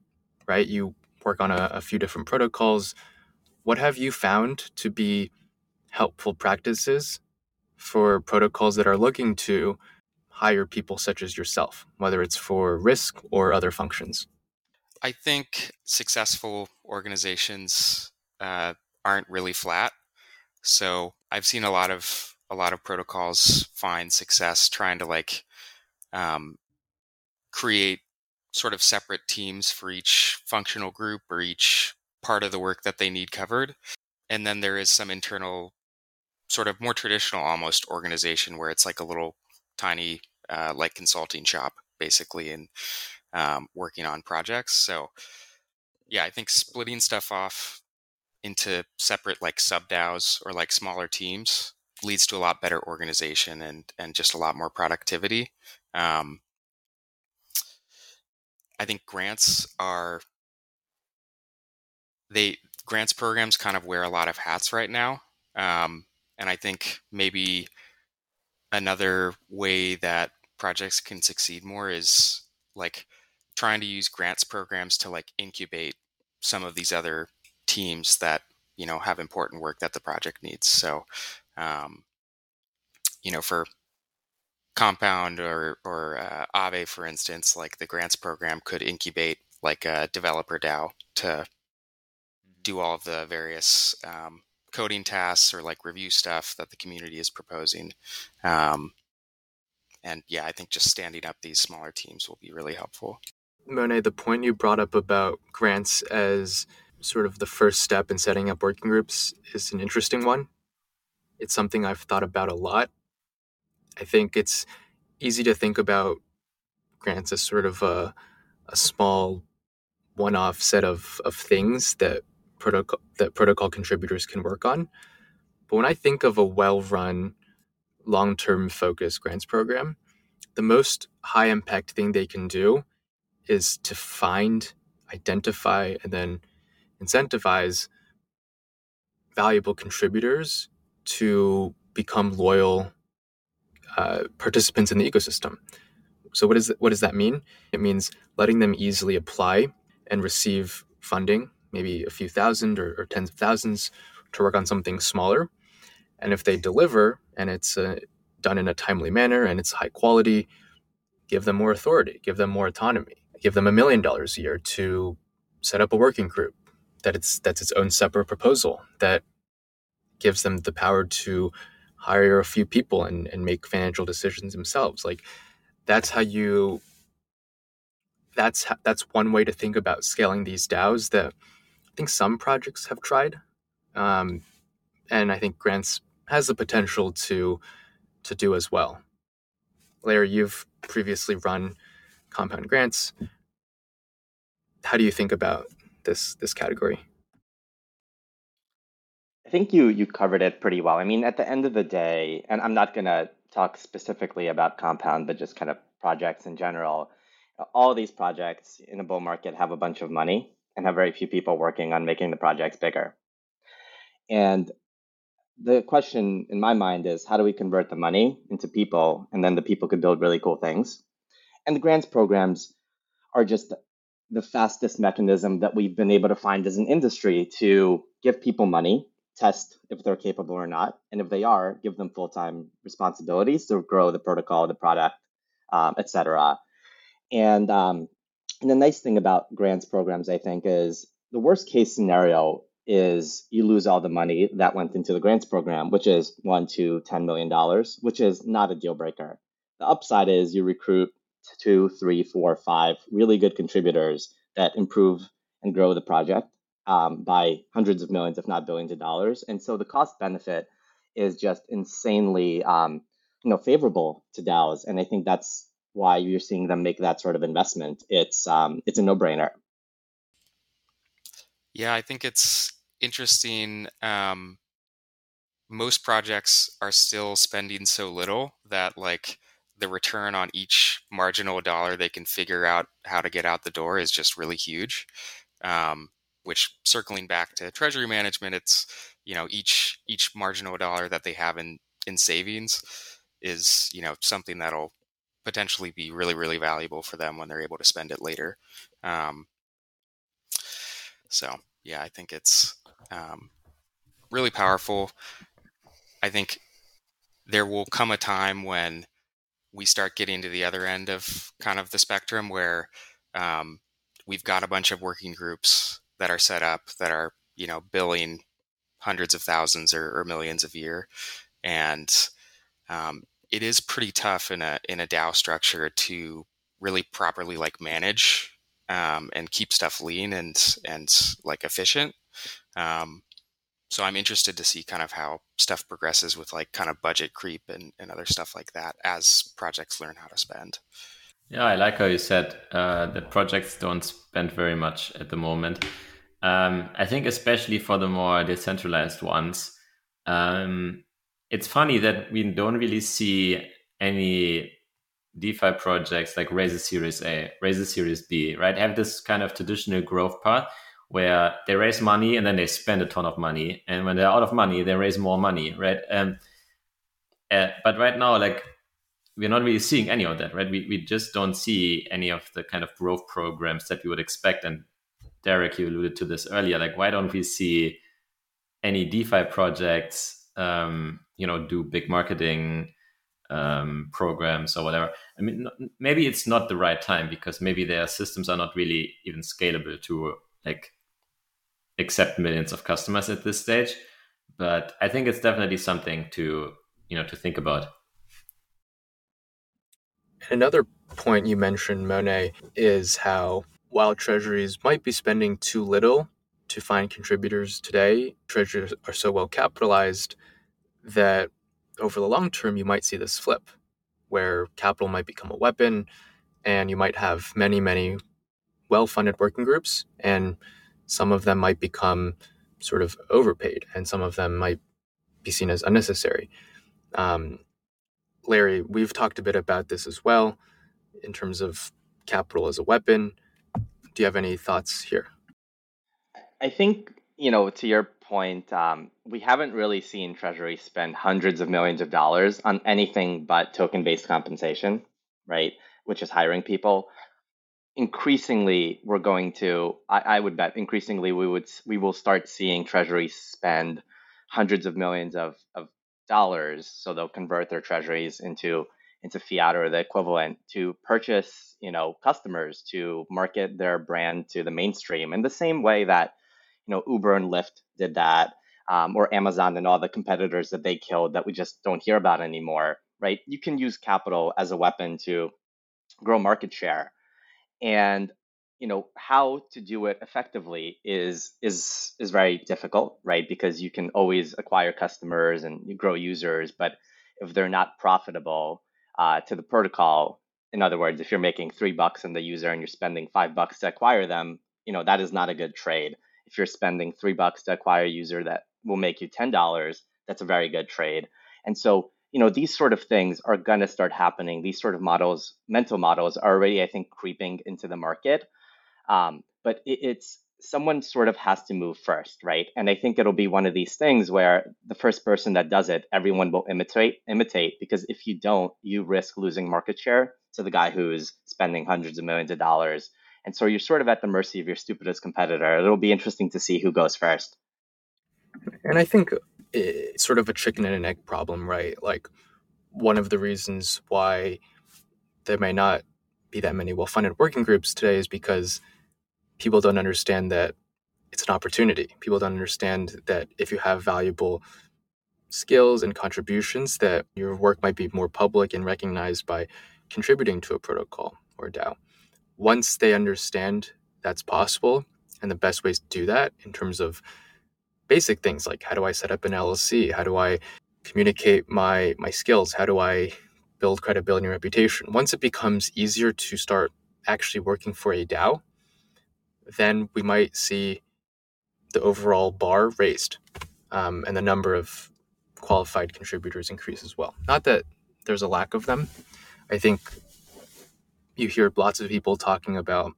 right? You work on a, a few different protocols. What have you found to be helpful practices for protocols that are looking to hire people such as yourself, whether it's for risk or other functions? I think successful organizations uh, aren't really flat. So I've seen a lot of a lot of protocols find success trying to like um, create sort of separate teams for each functional group or each part of the work that they need covered. And then there is some internal, sort of more traditional almost organization where it's like a little tiny, uh, like consulting shop basically and um, working on projects. So, yeah, I think splitting stuff off into separate like sub DAOs or like smaller teams leads to a lot better organization and and just a lot more productivity. Um, I think grants are they grants programs kind of wear a lot of hats right now, um, and I think maybe another way that projects can succeed more is like trying to use grants programs to like incubate some of these other teams that you know have important work that the project needs. So um, you know for compound or or uh, Aave for instance like the grants program could incubate like a developer dao to mm-hmm. do all of the various um, coding tasks or like review stuff that the community is proposing um, and yeah i think just standing up these smaller teams will be really helpful Monet, the point you brought up about grants as sort of the first step in setting up working groups is an interesting one. It's something I've thought about a lot. I think it's easy to think about grants as sort of a, a small one off set of, of things that protocol that protocol contributors can work on. But when I think of a well run, long term focused grants program, the most high impact thing they can do is to find, identify, and then incentivize valuable contributors to become loyal uh, participants in the ecosystem. So what is what does that mean? It means letting them easily apply and receive funding, maybe a few thousand or, or tens of thousands, to work on something smaller. And if they deliver and it's uh, done in a timely manner and it's high quality, give them more authority, give them more autonomy give them a million dollars a year to set up a working group that it's that's its own separate proposal that gives them the power to hire a few people and, and make financial decisions themselves like that's how you that's how, that's one way to think about scaling these DAOs that I think some projects have tried, um, and I think Grants has the potential to to do as well. Larry, you've previously run compound grants. How do you think about this this category? I think you you covered it pretty well. I mean, at the end of the day, and I'm not going to talk specifically about compound, but just kind of projects in general. All these projects in a bull market have a bunch of money and have very few people working on making the projects bigger. And the question in my mind is how do we convert the money into people and then the people could build really cool things? And the grants programs are just the fastest mechanism that we've been able to find as an industry to give people money, test if they're capable or not, and if they are, give them full time responsibilities to grow the protocol, the product, um, etc. And um, and the nice thing about grants programs, I think, is the worst case scenario is you lose all the money that went into the grants program, which is one to ten million dollars, which is not a deal breaker. The upside is you recruit two, three, four, five really good contributors that improve and grow the project um, by hundreds of millions, if not billions of dollars. And so the cost benefit is just insanely, um, you know, favorable to DAOs. And I think that's why you're seeing them make that sort of investment. It's um, it's a no brainer. Yeah, I think it's interesting. Um, most projects are still spending so little that like the return on each marginal dollar they can figure out how to get out the door is just really huge. Um, which circling back to treasury management, it's you know each each marginal dollar that they have in in savings is you know something that'll potentially be really really valuable for them when they're able to spend it later. Um, so yeah, I think it's um, really powerful. I think there will come a time when we start getting to the other end of kind of the spectrum where um, we've got a bunch of working groups that are set up that are you know billing hundreds of thousands or, or millions a year and um, it is pretty tough in a in a DAO structure to really properly like manage um, and keep stuff lean and and like efficient. Um, so I'm interested to see kind of how stuff progresses with like kind of budget creep and, and other stuff like that as projects learn how to spend. Yeah, I like how you said uh, that projects don't spend very much at the moment. Um, I think especially for the more decentralized ones, um, it's funny that we don't really see any DeFi projects like raise a Series A, raise a Series B, right? Have this kind of traditional growth path where they raise money and then they spend a ton of money, and when they're out of money, they raise more money, right? Um, uh, but right now, like we're not really seeing any of that, right? We we just don't see any of the kind of growth programs that we would expect. And Derek, you alluded to this earlier. Like, why don't we see any DeFi projects, um, you know, do big marketing? um, programs or whatever. I mean, maybe it's not the right time because maybe their systems are not really even scalable to like accept millions of customers at this stage. But I think it's definitely something to you know to think about. Another point you mentioned, Monet, is how while treasuries might be spending too little to find contributors today, treasuries are so well capitalized that over the long term, you might see this flip where capital might become a weapon and you might have many, many well funded working groups, and some of them might become sort of overpaid and some of them might be seen as unnecessary. Um, Larry, we've talked a bit about this as well in terms of capital as a weapon. Do you have any thoughts here? I think, you know, to your point, um, we haven't really seen Treasury spend hundreds of millions of dollars on anything but token based compensation, right? Which is hiring people. Increasingly, we're going to, I, I would bet, increasingly we would we will start seeing Treasury spend hundreds of millions of, of dollars. So they'll convert their treasuries into into fiat or the equivalent to purchase, you know, customers to market their brand to the mainstream in the same way that you know Uber and Lyft did that, um, or Amazon and all the competitors that they killed that we just don't hear about anymore. Right? You can use capital as a weapon to grow market share, and you know how to do it effectively is is is very difficult, right? Because you can always acquire customers and grow users, but if they're not profitable uh, to the protocol, in other words, if you're making three bucks on the user and you're spending five bucks to acquire them, you know that is not a good trade if you're spending three bucks to acquire a user that will make you ten dollars, that's a very good trade. And so, you know, these sort of things are going to start happening. These sort of models, mental models, are already, I think, creeping into the market. Um, but it, it's someone sort of has to move first, right? And I think it'll be one of these things where the first person that does it, everyone will imitate, imitate, because if you don't, you risk losing market share to the guy who's spending hundreds of millions of dollars and so you're sort of at the mercy of your stupidest competitor. It'll be interesting to see who goes first. And I think it's sort of a chicken and an egg problem, right? Like one of the reasons why there may not be that many well funded working groups today is because people don't understand that it's an opportunity. People don't understand that if you have valuable skills and contributions, that your work might be more public and recognized by contributing to a protocol or DAO once they understand that's possible and the best ways to do that in terms of basic things like how do I set up an LLC? How do I communicate my my skills? How do I build credibility and reputation? Once it becomes easier to start actually working for a DAO, then we might see the overall bar raised um, and the number of qualified contributors increase as well. Not that there's a lack of them. I think you hear lots of people talking about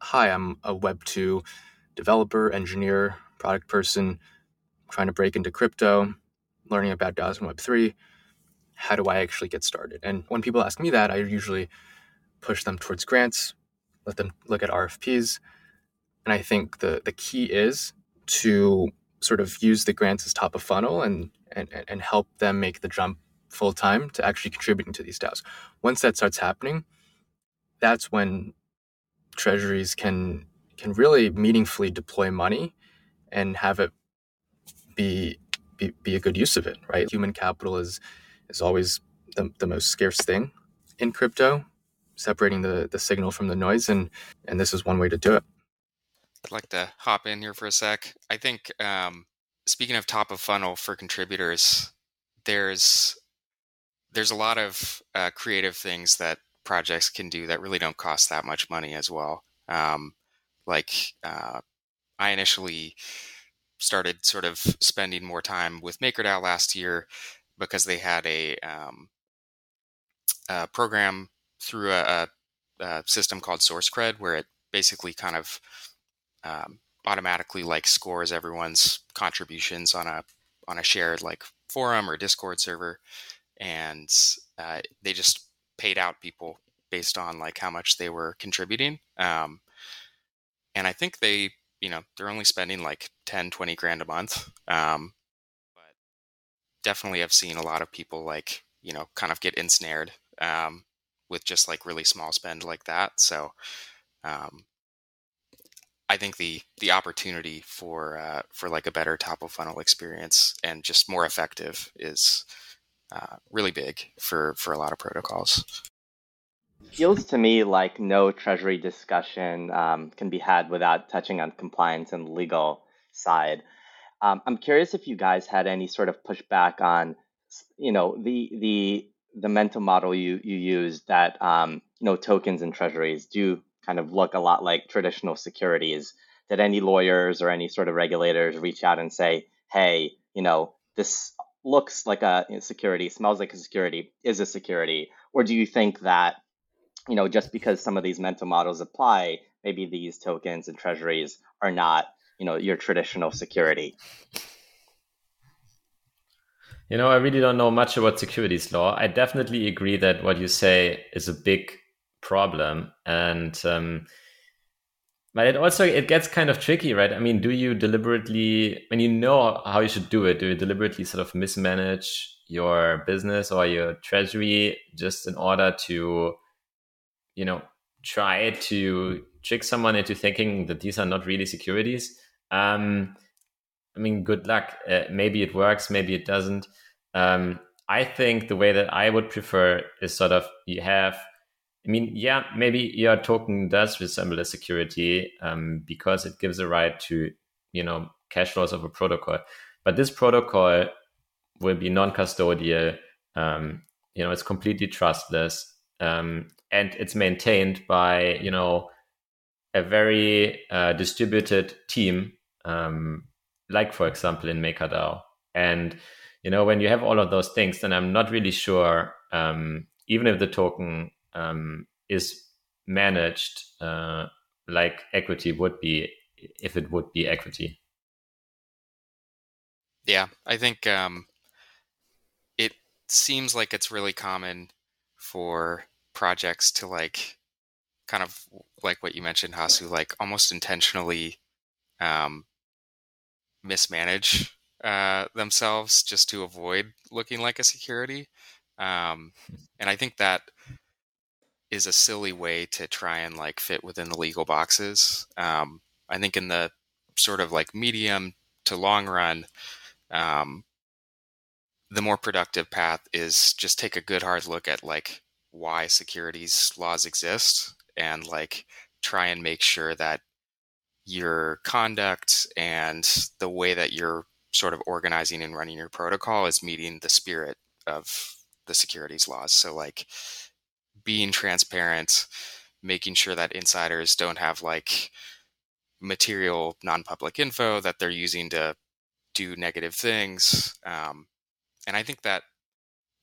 hi i'm a web 2 developer engineer product person trying to break into crypto learning about DAOs and web 3 how do i actually get started and when people ask me that i usually push them towards grants let them look at rfps and i think the the key is to sort of use the grants as top of funnel and and, and help them make the jump full time to actually contributing to these DAOs. Once that starts happening, that's when treasuries can can really meaningfully deploy money and have it be be, be a good use of it, right? Human capital is is always the, the most scarce thing in crypto, separating the, the signal from the noise and and this is one way to do it. I'd like to hop in here for a sec. I think um, speaking of top of funnel for contributors, there's there's a lot of uh, creative things that projects can do that really don't cost that much money as well. Um, like uh, I initially started sort of spending more time with MakerDAO last year because they had a, um, a program through a, a, system called SourceCred where it basically kind of um, automatically like scores everyone's contributions on a on a shared like forum or Discord server, and uh, they just paid out people based on like how much they were contributing. Um, and I think they, you know, they're only spending like 10, 20 grand a month. Um, but definitely I've seen a lot of people like, you know, kind of get ensnared um, with just like really small spend like that. So um, I think the the opportunity for uh, for like a better top of funnel experience and just more effective is uh, really big for for a lot of protocols. Feels to me like no treasury discussion um, can be had without touching on compliance and legal side. Um, I'm curious if you guys had any sort of pushback on, you know, the the the mental model you you use that um, you know tokens and treasuries do kind of look a lot like traditional securities. Did any lawyers or any sort of regulators reach out and say, "Hey, you know, this looks like a security, smells like a security, is a security," or do you think that you know just because some of these mental models apply, maybe these tokens and treasuries are not you know your traditional security? You know, I really don't know much about securities law. I definitely agree that what you say is a big problem and um, but it also it gets kind of tricky right i mean do you deliberately when you know how you should do it do you deliberately sort of mismanage your business or your treasury just in order to you know try to trick someone into thinking that these are not really securities um i mean good luck uh, maybe it works maybe it doesn't um i think the way that i would prefer is sort of you have I mean, yeah, maybe your token does resemble a security um, because it gives a right to, you know, cash flows of a protocol. But this protocol will be non-custodial. Um, you know, it's completely trustless, um, and it's maintained by, you know, a very uh, distributed team, um, like for example in MakerDAO. And you know, when you have all of those things, then I'm not really sure, um, even if the token um, is managed uh, like equity would be if it would be equity. Yeah, I think um, it seems like it's really common for projects to like kind of like what you mentioned, Hasu, like almost intentionally um, mismanage uh, themselves just to avoid looking like a security. Um, and I think that is a silly way to try and like fit within the legal boxes. Um, I think in the sort of like medium to long run, um, the more productive path is just take a good hard look at like why securities laws exist and like try and make sure that your conduct and the way that you're sort of organizing and running your protocol is meeting the spirit of the securities laws. So like being transparent, making sure that insiders don't have like material non-public info that they're using to do negative things. Um, and I think that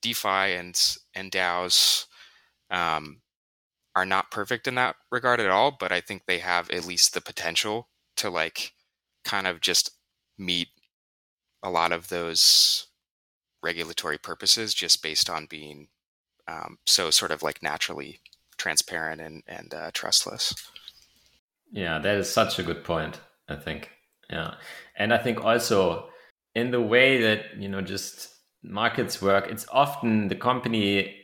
DeFi and and DAOs um, are not perfect in that regard at all, but I think they have at least the potential to like kind of just meet a lot of those regulatory purposes just based on being um, so sort of like naturally transparent and and uh, trustless. Yeah, that is such a good point. I think. Yeah, and I think also in the way that you know just markets work, it's often the company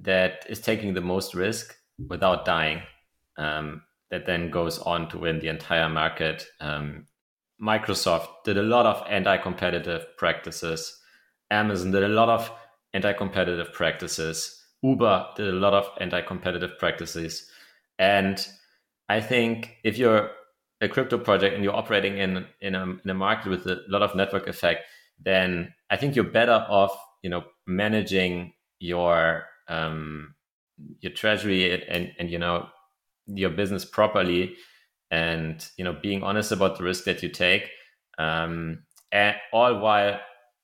that is taking the most risk without dying um, that then goes on to win the entire market. Um, Microsoft did a lot of anti-competitive practices. Amazon did a lot of anti-competitive practices. Uber did a lot of anti-competitive practices, and I think if you're a crypto project and you're operating in in a, in a market with a lot of network effect, then I think you're better off, you know, managing your um, your treasury and and you know your business properly and you know being honest about the risk that you take um, and all while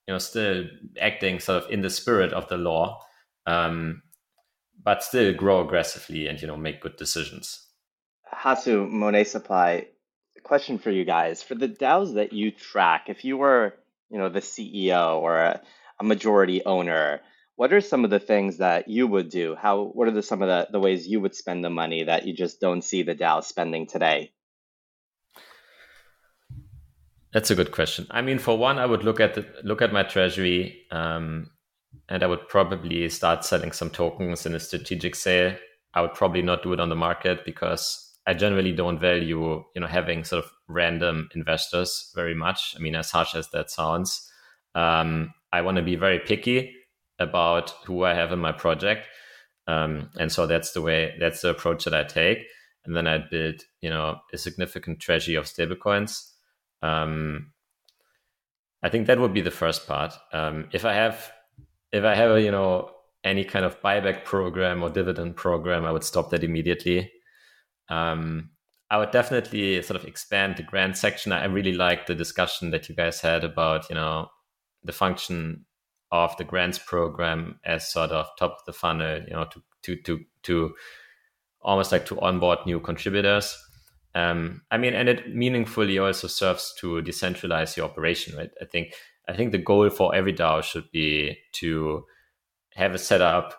you know still acting sort of in the spirit of the law um, but still grow aggressively and you know make good decisions. Hasu monet supply question for you guys. For the daos that you track if you were you know the ceo or a, a majority owner what are some of the things that you would do how what are the, some of the, the ways you would spend the money that you just don't see the dao spending today that's a good question. I mean, for one, I would look at the, look at my treasury, um, and I would probably start selling some tokens in a strategic sale. I would probably not do it on the market because I generally don't value, you know, having sort of random investors very much. I mean, as harsh as that sounds, um, I want to be very picky about who I have in my project, um, and so that's the way that's the approach that I take. And then I build, you know, a significant treasury of stablecoins um, I think that would be the first part. Um, if I have, if I have a, you know, any kind of buyback program or dividend program, I would stop that immediately. Um, I would definitely sort of expand the grant section. I really like the discussion that you guys had about, you know, the function of the grants program as sort of top of the funnel, you know, to to to to almost like to onboard new contributors. Um, I mean, and it meaningfully also serves to decentralize your operation, right? I think I think the goal for every DAO should be to have a setup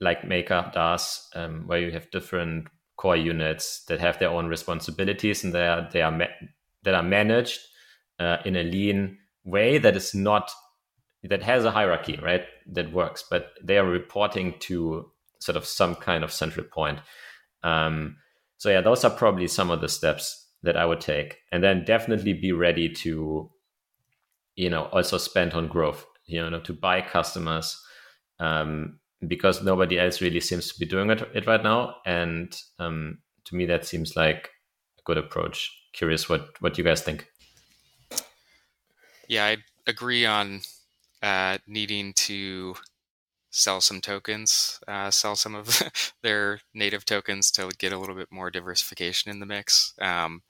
like Maker does, um, where you have different core units that have their own responsibilities and they are they are ma- that are managed uh, in a lean way that is not that has a hierarchy, right? That works, but they are reporting to sort of some kind of central point. Um, so yeah, those are probably some of the steps that I would take, and then definitely be ready to, you know, also spend on growth. You know, to buy customers, um, because nobody else really seems to be doing it, it right now, and um, to me that seems like a good approach. Curious what what you guys think. Yeah, I agree on uh, needing to sell some tokens, uh, sell some of *laughs* their native tokens to get a little bit more diversification in the mix. Um,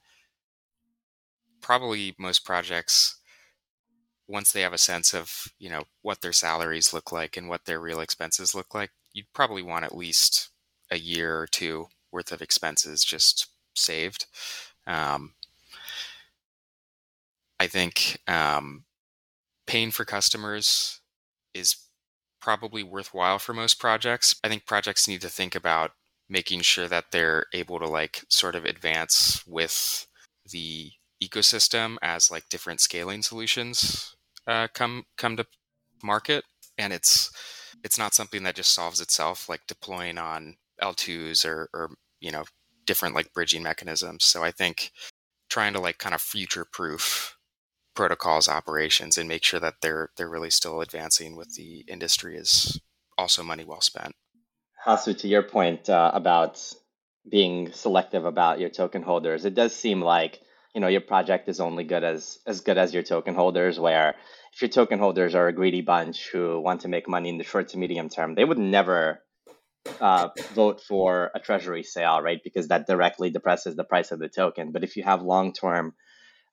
probably most projects, once they have a sense of you know what their salaries look like and what their real expenses look like, you'd probably want at least a year or two worth of expenses just saved. Um, I think um, paying for customers is probably worthwhile for most projects. I think projects need to think about making sure that they're able to like sort of advance with the ecosystem as like different scaling solutions uh, come come to market and it's it's not something that just solves itself like deploying on l2s or or you know different like bridging mechanisms so i think trying to like kind of future proof protocols operations and make sure that they're they're really still advancing with the industry is also money well spent. Hasu, to your point uh, about being selective about your token holders, it does seem like you know your project is only good as as good as your token holders. Where if your token holders are a greedy bunch who want to make money in the short to medium term, they would never uh, vote for a treasury sale, right? Because that directly depresses the price of the token. But if you have long term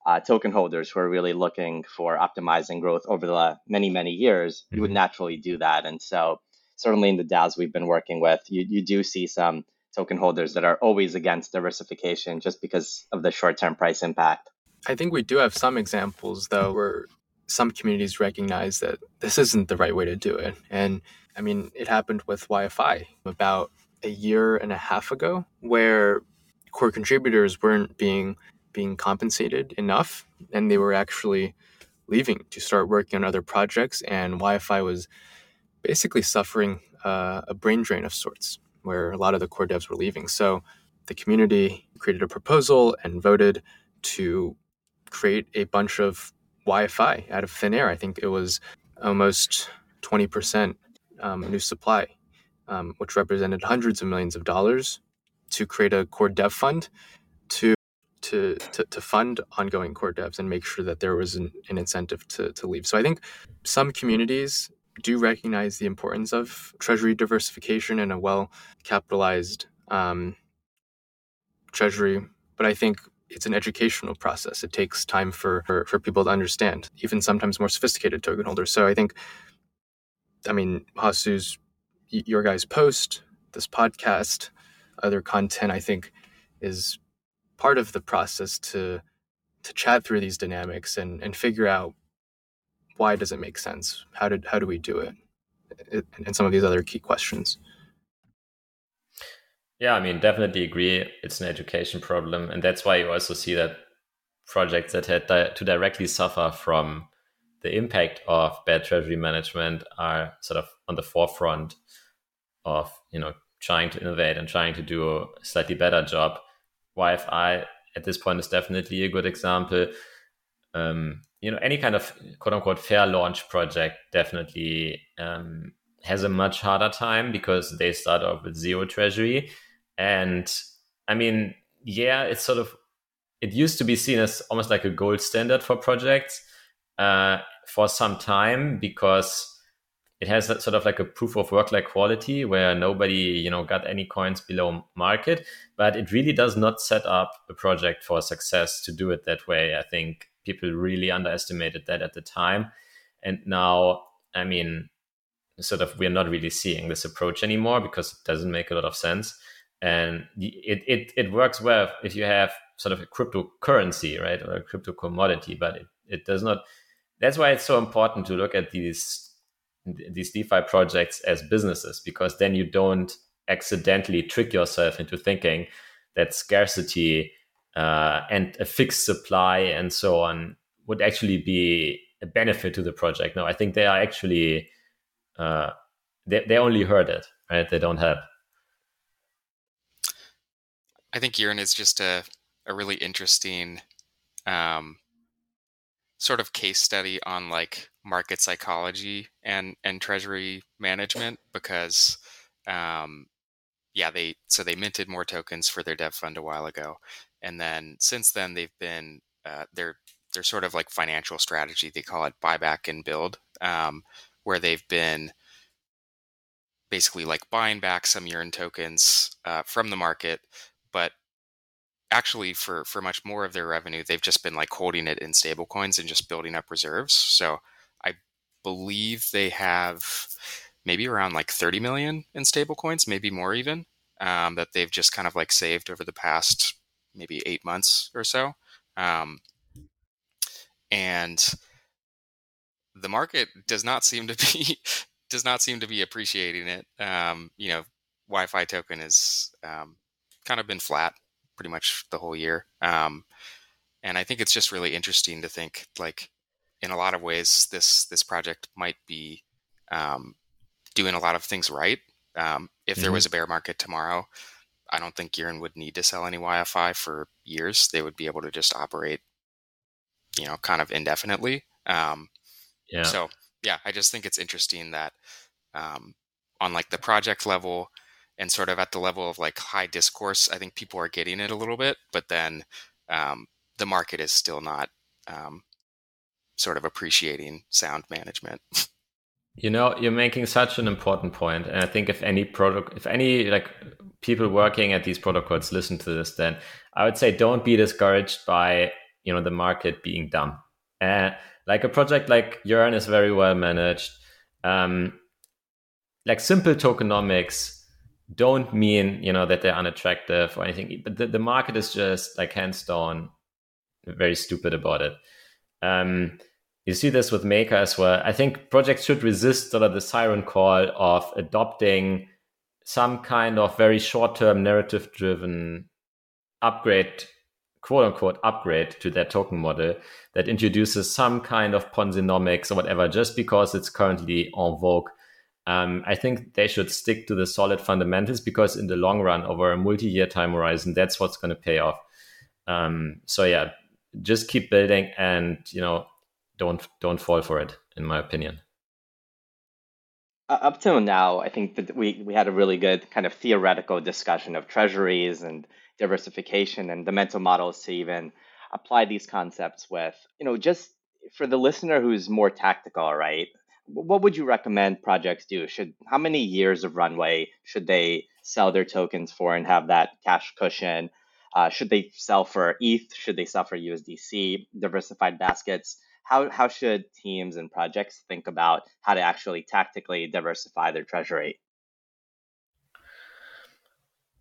uh, token holders who are really looking for optimizing growth over the many, many years, mm-hmm. you would mm-hmm. naturally do that. And so, certainly in the DAOs we've been working with, you, you do see some token holders that are always against diversification just because of the short term price impact. I think we do have some examples, though, where some communities recognize that this isn't the right way to do it. And I mean, it happened with YFI about a year and a half ago, where core contributors weren't being being compensated enough, and they were actually leaving to start working on other projects. And YFI was basically suffering uh, a brain drain of sorts, where a lot of the core devs were leaving. So the community created a proposal and voted to create a bunch of YFI out of thin air. I think it was almost 20% um, new supply, um, which represented hundreds of millions of dollars to create a core dev fund to to, to, to fund ongoing core devs and make sure that there was an, an incentive to, to leave. So I think some communities do recognize the importance of treasury diversification and a well capitalized um, treasury, but I think it's an educational process. It takes time for, for, for people to understand, even sometimes more sophisticated token holders. So I think, I mean, Hasu's, your guys' post, this podcast, other content, I think is part of the process to to chat through these dynamics and, and figure out why does it make sense? How did how do we do it? and some of these other key questions. Yeah, I mean, definitely agree. It's an education problem, and that's why you also see that projects that had di- to directly suffer from the impact of bad treasury management are sort of on the forefront of you know trying to innovate and trying to do a slightly better job. YFI at this point is definitely a good example. Um, you know, any kind of quote unquote fair launch project definitely um, has a much harder time because they start off with zero treasury and I mean, yeah, it's sort of it used to be seen as almost like a gold standard for projects uh, for some time because it has that sort of like a proof of work like quality where nobody you know got any coins below market. But it really does not set up a project for success to do it that way. I think people really underestimated that at the time. And now i mean sort of we're not really seeing this approach anymore because it doesn't make a lot of sense. And it, it, it works well if you have sort of a cryptocurrency right or a crypto commodity but it, it does not that's why it's so important to look at these these defi projects as businesses because then you don't accidentally trick yourself into thinking that scarcity uh, and a fixed supply and so on would actually be a benefit to the project. No i think they are actually uh, they, they only hurt it right? They don't help. I think Yearn is just a, a really interesting um, sort of case study on like market psychology and and treasury management because um, yeah they so they minted more tokens for their dev fund a while ago. And then since then they've been uh, their their sort of like financial strategy they call it buyback and build um, where they've been basically like buying back some Yearn tokens uh, from the market but actually for for much more of their revenue they've just been like holding it in stable coins and just building up reserves. So believe they have maybe around like 30 million in stable coins maybe more even um, that they've just kind of like saved over the past maybe eight months or so um, and the market does not seem to be *laughs* does not seem to be appreciating it um, you know YFI token is um, kind of been flat pretty much the whole year. Um, and I think it's just really interesting to think like in a lot of ways this this project might be um, doing a lot of things right. Um, if mm-hmm. there was a bear market tomorrow, I don't think Yearn would need to sell any YFI for years. They would be able to just operate, you know, kind of indefinitely. Um, yeah. So yeah, I just think it's interesting that um, on like the project level, and sort of at the level of like high discourse, I think people are getting it a little bit, but then um, the market is still not um, sort of appreciating sound management. *laughs* You know, you're making such an important point, and I think if any product, if any like people working at these protocols listen to this, then I would say don't be discouraged by you know the market being dumb. Uh, like a project like Yearn is very well managed. Um, like simple tokenomics don't mean you know that they're unattractive or anything but the, the market is just like hands down very stupid about it um, you see this with maker as well i think projects should resist sort of the siren call of adopting some kind of very short-term narrative driven upgrade quote unquote upgrade to their token model that introduces some kind of ponzinomics or whatever just because it's currently en vogue um, I think they should stick to the solid fundamentals because in the long run, over a multi-year time horizon, that's what's going to pay off. Um, so yeah, just keep building, and you know, don't don't fall for it. In my opinion. Uh, up till now, I think that we we had a really good kind of theoretical discussion of treasuries and diversification and the mental models to even apply these concepts with. You know, just for the listener who's more tactical, right? what would you recommend projects do? Should how many years of runway should they sell their tokens for and have that cash cushion? Uh, should they sell for ETH? Should they sell for USDC? Diversified baskets. How, how should teams and projects think about how to actually tactically diversify their treasury?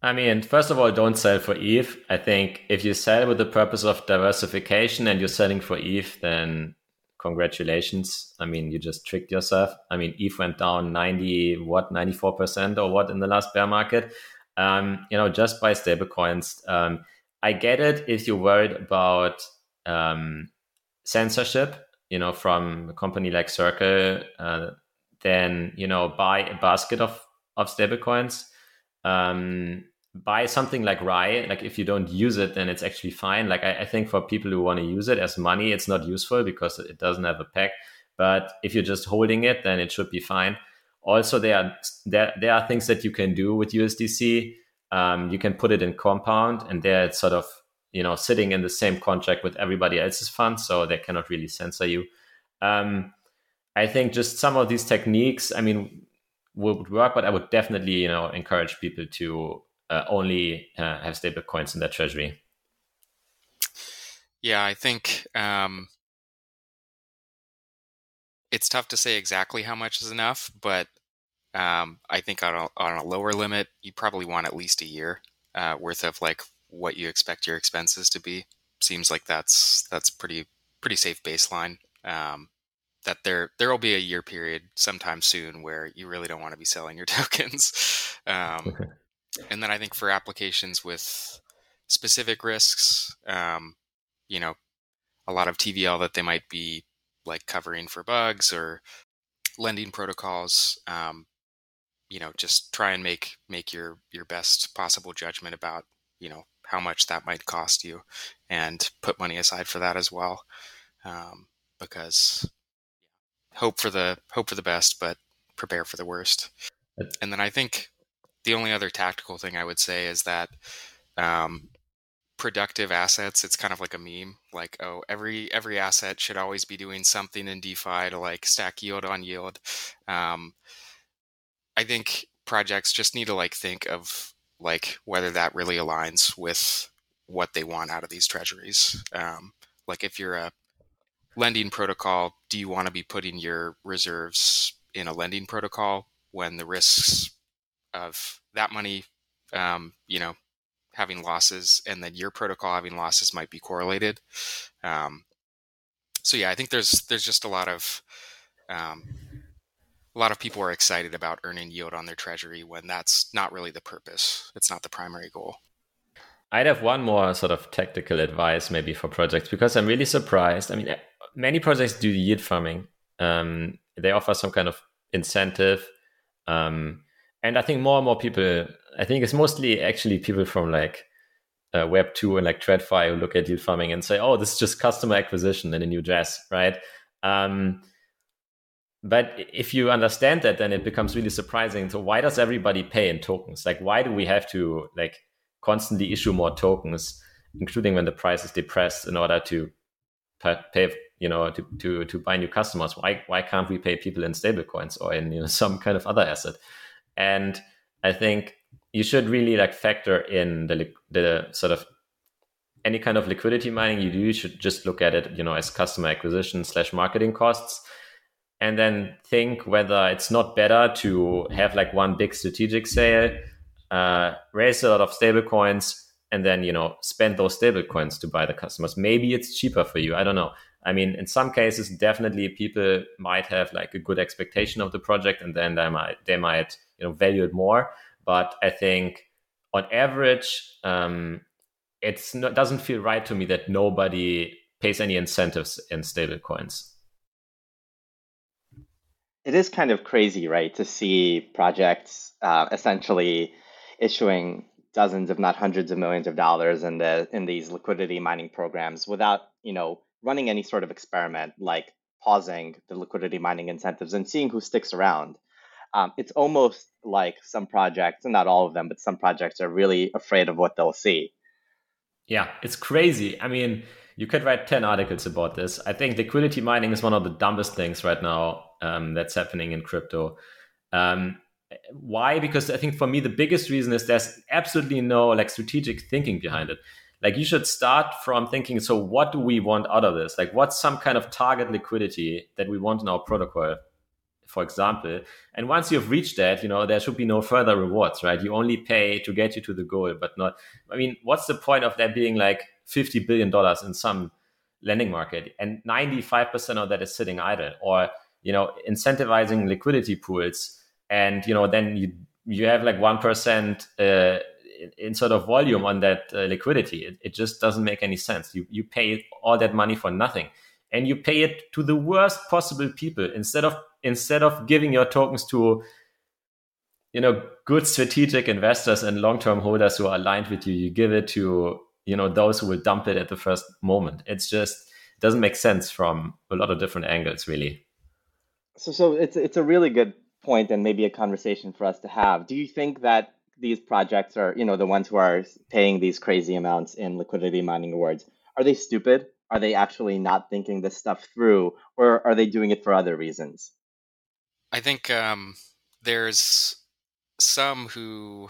I mean, first of all, don't sell for ETH. I think if you sell with the purpose of diversification and you're selling for ETH, then congratulations. I mean, you just tricked yourself. I mean, ETH went down 90, what, 94% or what in the last bear market. Um, you know, just buy stablecoins. Um, I get it if you're worried about um, censorship, you know, from a company like Circle, uh, then, you know, buy a basket of, of stablecoins. Um, buy something like RAI. Like if you don't use it, then it's actually fine. Like I, I think for people who want to use it as money, it's not useful because it doesn't have a peg. But if you're just holding it, then it should be fine. Also, there are there there are things that you can do with USDC. Um, you can put it in Compound, and there it's sort of you know sitting in the same contract with everybody else's funds, so they cannot really censor you. Um, I think just some of these techniques, I mean, would work, but I would definitely you know encourage people to uh, only uh, have stable coins in their treasury? Yeah, I think um, it's tough to say exactly how much is enough, but um, I think on a, on a lower limit, you probably want at least a year uh, worth of like what you expect your expenses to be. Seems like that's that's pretty pretty safe baseline. Um, that there there will be a year period sometime soon where you really don't want to be selling your *laughs* tokens. Um, and then I think for applications with specific risks, um, you know, a lot of TVL that they might be like covering for bugs or lending protocols, um, you know, just try and make make your your best possible judgment about you know how much that might cost you, and put money aside for that as well, um, because hope for the hope for the best, but prepare for the worst. And then I think the only other tactical thing I would say is that um, productive assets it's kind of like a meme like oh every every asset should always be doing something in defi to like stack yield on yield. Um, i think projects just need to like think of like whether that really aligns with what they want out of these treasuries. Um, like if you're a lending protocol do you want to be putting your reserves in a lending protocol when the risks of that money, um, you know, having losses, and then your protocol having losses might be correlated. Um, so yeah, I think there's there's just a lot of um, a lot of people are excited about earning yield on their treasury when that's not really the purpose. It's not the primary goal. I'd have one more sort of tactical advice maybe for projects because I'm really surprised. I mean, eh, many projects do yield farming. Um, they offer some kind of incentive. Um, and I think more and more people, I think it's mostly actually people from like uh, Web two and like TradFi who look at yield farming and say, "Oh, this is just customer acquisition in a new dress," right? Um, but if you understand that, then it becomes really surprising. So why does everybody pay in tokens? Like, why do we have to like constantly issue more tokens, including when the price is depressed, in order to pay, you know, to to to buy new customers? Why why can't we pay people in stablecoins or in you know *laughs* some kind of other asset? and i think you should really like factor in the the sort of any kind of liquidity mining you do you should just look at it you know as customer acquisition slash marketing costs and then think whether it's not better to have like one big strategic sale uh, raise a lot of stable coins and then you know spend those stable coins to buy the customers maybe it's cheaper for you i don't know i mean in some cases definitely people might have like a good expectation of the project and then they might they might you know value it more. But I think on average, um, it doesn't feel right to me that nobody pays any incentives in stablecoins. It is kind of crazy, right, to see projects uh, essentially issuing dozens, if not hundreds of millions of dollars in the in these liquidity mining programs without, you know, running any sort of experiment like pausing the liquidity mining incentives and seeing who sticks around um, it's almost like some projects, and not all of them, but some projects are really afraid of what they'll see. Yeah, it's crazy. I mean, you could write 10 articles about this. I think liquidity mining is one of the dumbest things right now um, that's happening in crypto. Um, why? Because I think for me the biggest reason is there's absolutely no like strategic thinking behind it. Like you should start from thinking, so what do we want out of this? Like what's some kind of target liquidity that we want in our protocol? For example. And once you've reached that, you know, there should be no further rewards, right? You only pay to get you to the goal, but not, I mean, what's the point of there being like $50 billion in some lending market and 95% of that is sitting idle or, you know, incentivizing liquidity pools. And, you know, then you, you have like 1% uh, in, in sort of volume on that uh, liquidity. It, it just doesn't make any sense. You, you pay all that money for nothing and you pay it to the worst possible people instead of instead of giving your tokens to you know good strategic investors and long-term holders who are aligned with you. You give it to you know those who will dump it at the first moment. It's just it doesn't make sense from a lot of different angles really. So so it's it's a really good point and maybe a conversation for us to have. Do you think that these projects are you know the ones who are paying these crazy amounts in liquidity mining awards are they stupid are they actually not thinking this stuff through or are they doing it for other reasons I think um, there's some who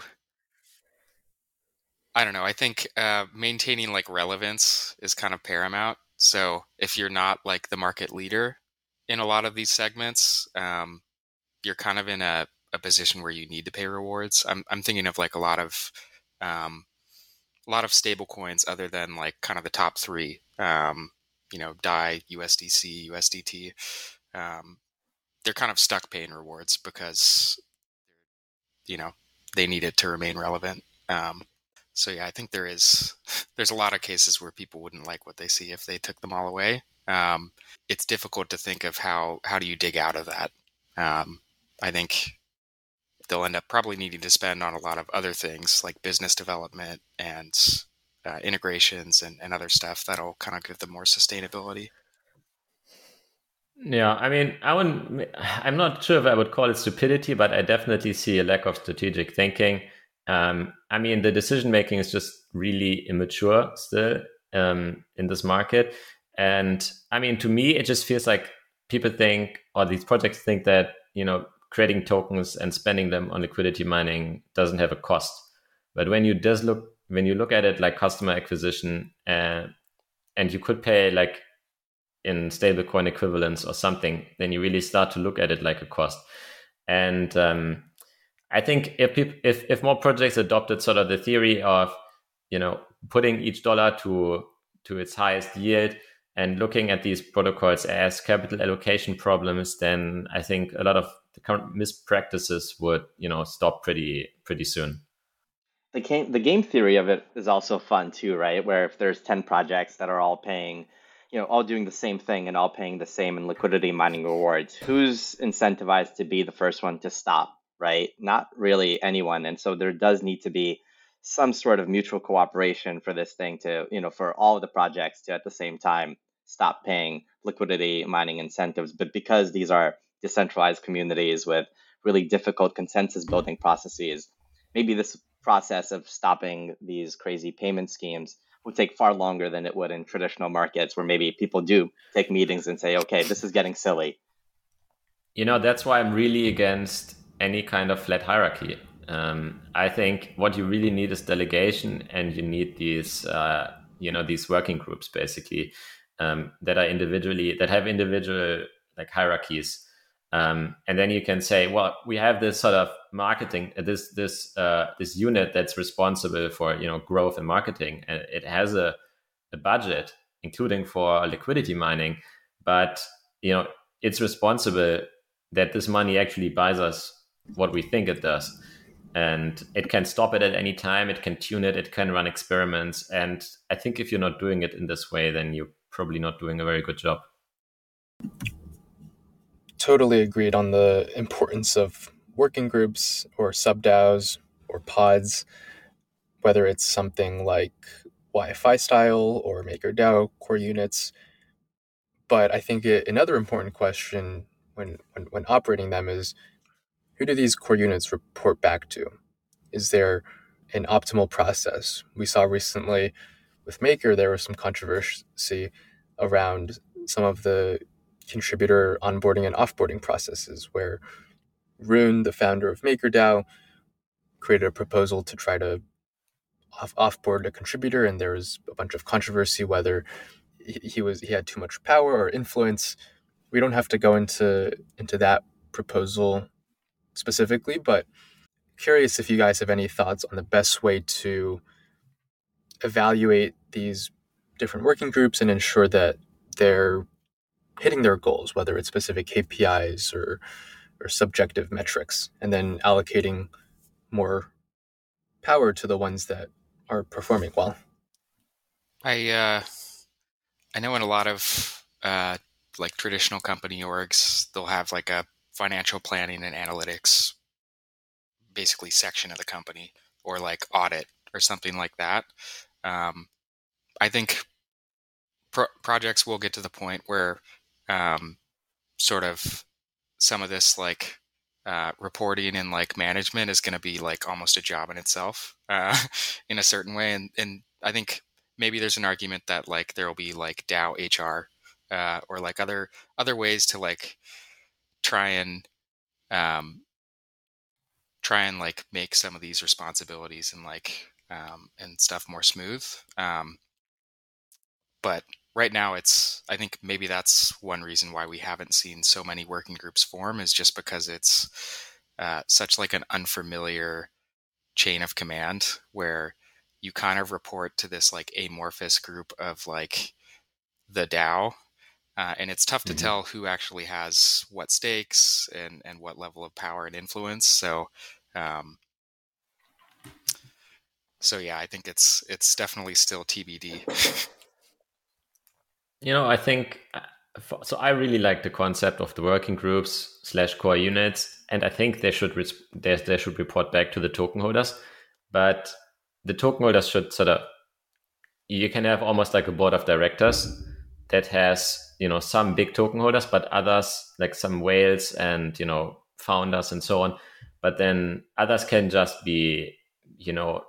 I don't know. I think uh, maintaining like relevance is kind of paramount. So if you're not like the market leader in a lot of these segments, um, you're kind of in a, a position where you need to pay rewards. I'm I'm thinking of like a lot of um, a lot of stable coins other than like kind of the top three. Um, you know, DAI, USDC, USDT. Um, they're kind of stuck paying rewards because you know they need it to remain relevant. Um, so yeah, I think there is *laughs* there's a lot of cases where people wouldn't like what they see if they took them all away. Um, it's difficult to think of how how do you dig out of that. Um, I think they'll end up probably needing to spend on a lot of other things like business development and uh, integrations and, and other stuff that'll kind of give them more sustainability. Yeah, I mean, I wouldn't. I'm not sure if I would call it stupidity, but I definitely see a lack of strategic thinking. Um, I mean, the decision making is just really immature still um, in this market, and I mean, to me, it just feels like people think, or these projects think that you know, creating tokens and spending them on liquidity mining doesn't have a cost. But when you does look, when you look at it like customer acquisition, uh, and you could pay like in stablecoin equivalents or something, then you really start to look at it like a cost. And um, I think if people, if if more projects adopted sort of the theory of you know putting each dollar to to its highest yield and looking at these protocols as capital allocation problems, then I think a lot of the current mispractices would you know stop pretty pretty soon. The game the game theory of it is also fun too, right? Where if there's ten projects that are all paying you know all doing the same thing and all paying the same in liquidity mining rewards who's incentivized to be the first one to stop right not really anyone and so there does need to be some sort of mutual cooperation for this thing to you know for all of the projects to at the same time stop paying liquidity mining incentives but because these are decentralized communities with really difficult consensus building processes maybe this process of stopping these crazy payment schemes would take far longer than it would in traditional markets where maybe people do take meetings and say, okay, this is getting silly. You know, that's why I'm really against any kind of flat hierarchy. Um, I think what you really need is delegation, and you need these, uh, you know, these working groups basically um, that are individually that have individual like hierarchies um, and then you can say, well, we have this sort of marketing, uh, this this uh, this unit that's responsible for you know growth and marketing, and it has a, a budget, including for liquidity mining, but you know it's responsible that this money actually buys us what we think it does, and it can stop it at any time, it can tune it, it can run experiments, and I think if you're not doing it in this way, then you're probably not doing a very good job totally agreed on the importance of working groups or sub DAOs or pods, whether it's something like YFI style or MakerDAO core units. But I think it, another important question when, when, when operating them is who do these core units report back to? Is there an optimal process? We saw recently with Maker, there was some controversy around some of the contributor onboarding and offboarding processes where Rune, the founder of MakerDAO, created a proposal to try to off offboard a contributor, and there was a bunch of controversy whether he was he had too much power or influence. We don't have to go into into that proposal specifically, but curious if you guys have any thoughts on the best way to evaluate these different working groups and ensure that they're hitting their goals, whether it's specific KPIs or or subjective metrics, and then allocating more power to the ones that are performing well. I uh, I know in a lot of uh, like traditional company orgs, they'll have like a financial planning and analytics basically section of the company or like audit or something like that. Um, I think pro- projects will get to the point where um, sort of some of this like uh, reporting and like management is going to be like almost a job in itself uh, *laughs* in a certain way, and and I think maybe there's an argument that like there will be like DAO HR uh, or like other other ways to like try and um, try and like make some of these responsibilities and like um, and stuff more smooth. Um, but right now, it's I think maybe that's one reason why we haven't seen so many working groups form is just because it's uh, such like an unfamiliar chain of command where you kind of report to this like amorphous group of like the DAO. Uh, and it's tough to mm-hmm. tell who actually has what stakes and, and what level of power and influence. So, um, so yeah, I think it's it's definitely still TBD. *laughs* you know, I think uh, so. I really like the concept of the working groups slash core units, and I think they should they, they should report back to the token holders. But the token holders should sort of you can have almost like a board of directors that has you know some big token holders but others like some whales and you know founders and so on but then others can just be you know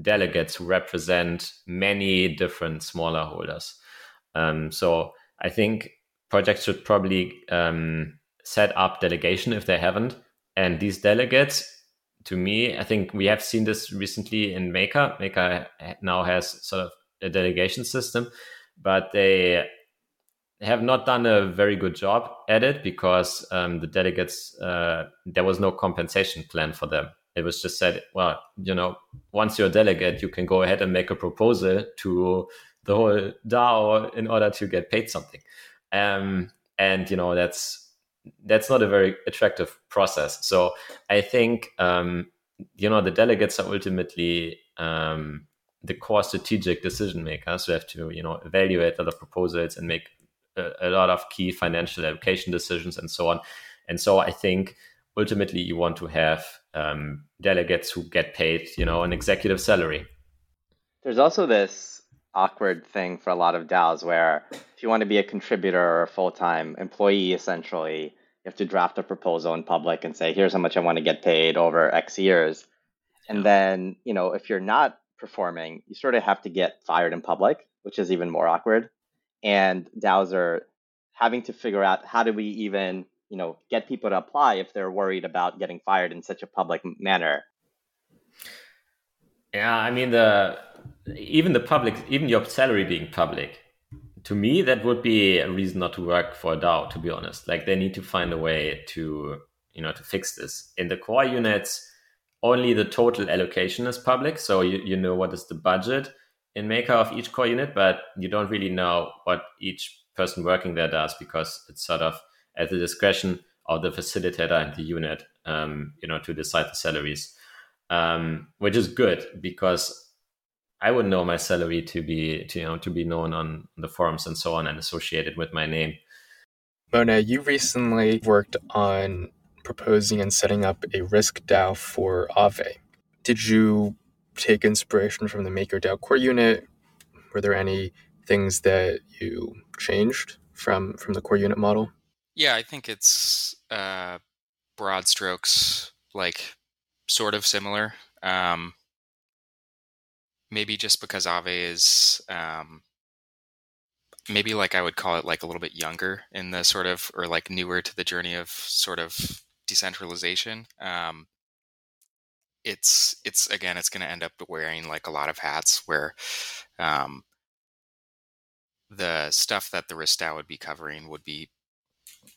delegates who represent many different smaller holders um, so i think projects should probably um, set up delegation if they haven't and these delegates to me, I think we have seen this recently in Maker. Maker now has sort of a delegation system, but they have not done a very good job at it because um, the delegates uh, there was no compensation plan for them. It was just said, well, you know, once you're a delegate, you can go ahead and make a proposal to the whole DAO in order to get paid something. Um, and you know that's that's not a very attractive process. So I think um, you know the delegates are ultimately um, the core strategic decision makers who have to you know evaluate other proposals and make a, a lot of key financial allocation decisions and so on. And so I think ultimately you want to have um, delegates who get paid you know an executive salary. There's also this awkward thing for a lot of DAOs where if you want to be a contributor or a full time employee, essentially, you have to draft a proposal in public and say, here's how much I want to get paid over X years. And then, you know, if you're not performing, you sort of have to get fired in public, which is even more awkward. And DAOs are having to figure out how do we even, you know, get people to apply if they're worried about getting fired in such a public manner. Yeah, I mean the even the public, even your salary being public, to me that would be a reason not to work for a DAO. To be honest, like they need to find a way to you know to fix this. In the core units, only the total allocation is public, so you you know what is the budget in Maker of each core unit, but you don't really know what each person working there does because it's sort of at the discretion of the facilitator and the unit, um, you know, to decide the salaries, um, which is good because I would know my salary to be to, you know to be known on the forums and so on and associated with my name. Monet, you recently worked on proposing and setting up a risk DAO for Aave. Did you take inspiration from the MakerDAO core unit? Were there any things that you changed from from the core unit model? Yeah, I think it's uh, broad strokes, like sort of similar. Um, maybe just because Aave is um, maybe like I would call it like a little bit younger in the sort of or like newer to the journey of sort of decentralization. Um, it's it's again it's going to end up wearing like a lot of hats where um, the stuff that the DAO would be covering would be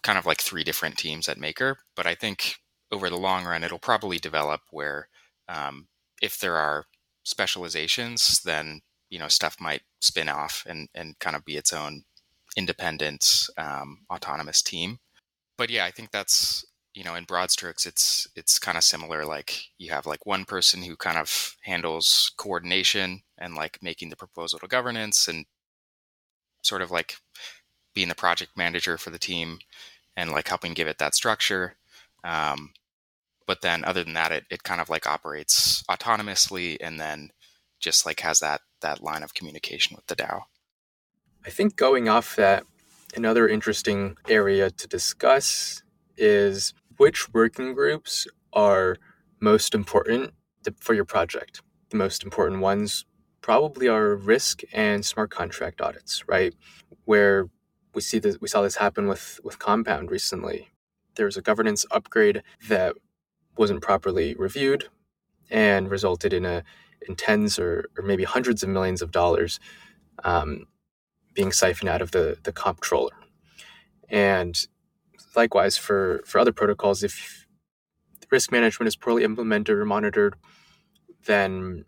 kind of like three different teams at Maker. But I think over the long run, it'll probably develop where um, if there are specializations, then you know stuff might spin off and and kind of be its own independent um, autonomous team. But yeah, I think that's you know in broad strokes it's it's kind of similar like you have like one person who kind of handles coordination and like making the proposal to governance and sort of like being the project manager for the team and like helping give it that structure um, but then other than that it, it kind of like operates autonomously and then just like has that that line of communication with the dao. I think going off that another interesting area to discuss is which working groups are most important for your project. The most important ones probably are risk and smart contract audits right? Where we see this we saw this happen with with Compound recently. There was a governance upgrade that wasn't properly reviewed and resulted in a in tens or, or maybe hundreds of millions of dollars um, being siphoned out of the the comptroller. And likewise for for other protocols, if risk management is poorly implemented or monitored, then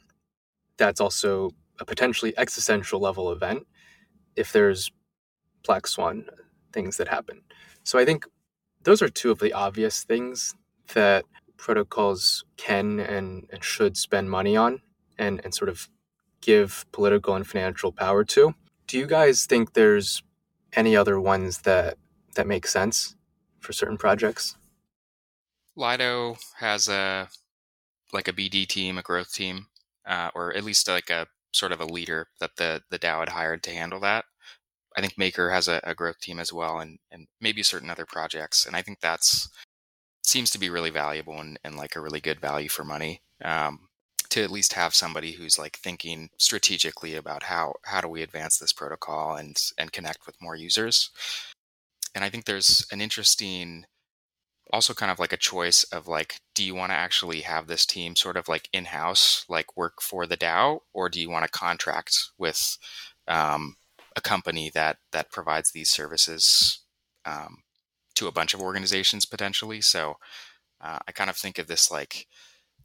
that's also a potentially existential level event if there's black swan things that happen. So I think those are two of the obvious things that protocols can and, and should spend money on and, and sort of give political and financial power to. Do you guys think there's any other ones that that make sense for certain projects? Lido has a like a BD team, a growth team, uh, or at least like a sort of a leader that the the DAO had hired to handle that. I think Maker has a, a growth team as well, and and maybe certain other projects. And I think that's seems to be really valuable and, and like a really good value for money um, to at least have somebody who's like thinking strategically about how how do we advance this protocol and and connect with more users. And i think there's an interesting also kind of like a choice of like do you want to actually have this team sort of like in-house like work for the dao or do you want to contract with um, a company that that provides these services um, to a bunch of organizations potentially. So uh, I kind of think of this like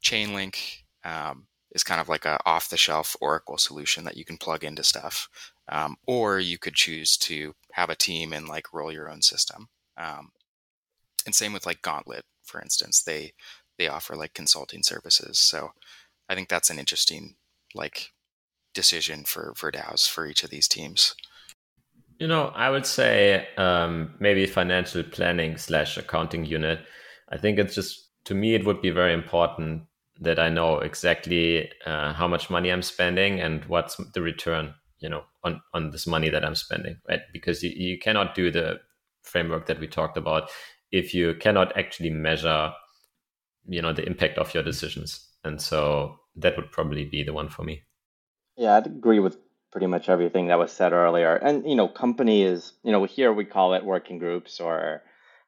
Chainlink um, is kind of like a off the shelf Oracle solution that you can plug into stuff, um, or you could choose to have a team and like roll your own system. Um, and same with like Gauntlet, for instance, they they offer like consulting services. So I think that's an interesting like decision for for DAOs for each of these teams. You know, I would say um, maybe financial planning slash accounting unit. I think it's just to me it would be very important that I know exactly uh, how much money I'm spending and what's the return, you know, on on this money that I'm spending, right? Because you, you cannot do the framework that we talked about if you cannot actually measure, you know, the impact of your decisions. And so that would probably be the one for me. Yeah, I'd agree with pretty much everything that was said earlier. And you know, company is you know here we call it working groups or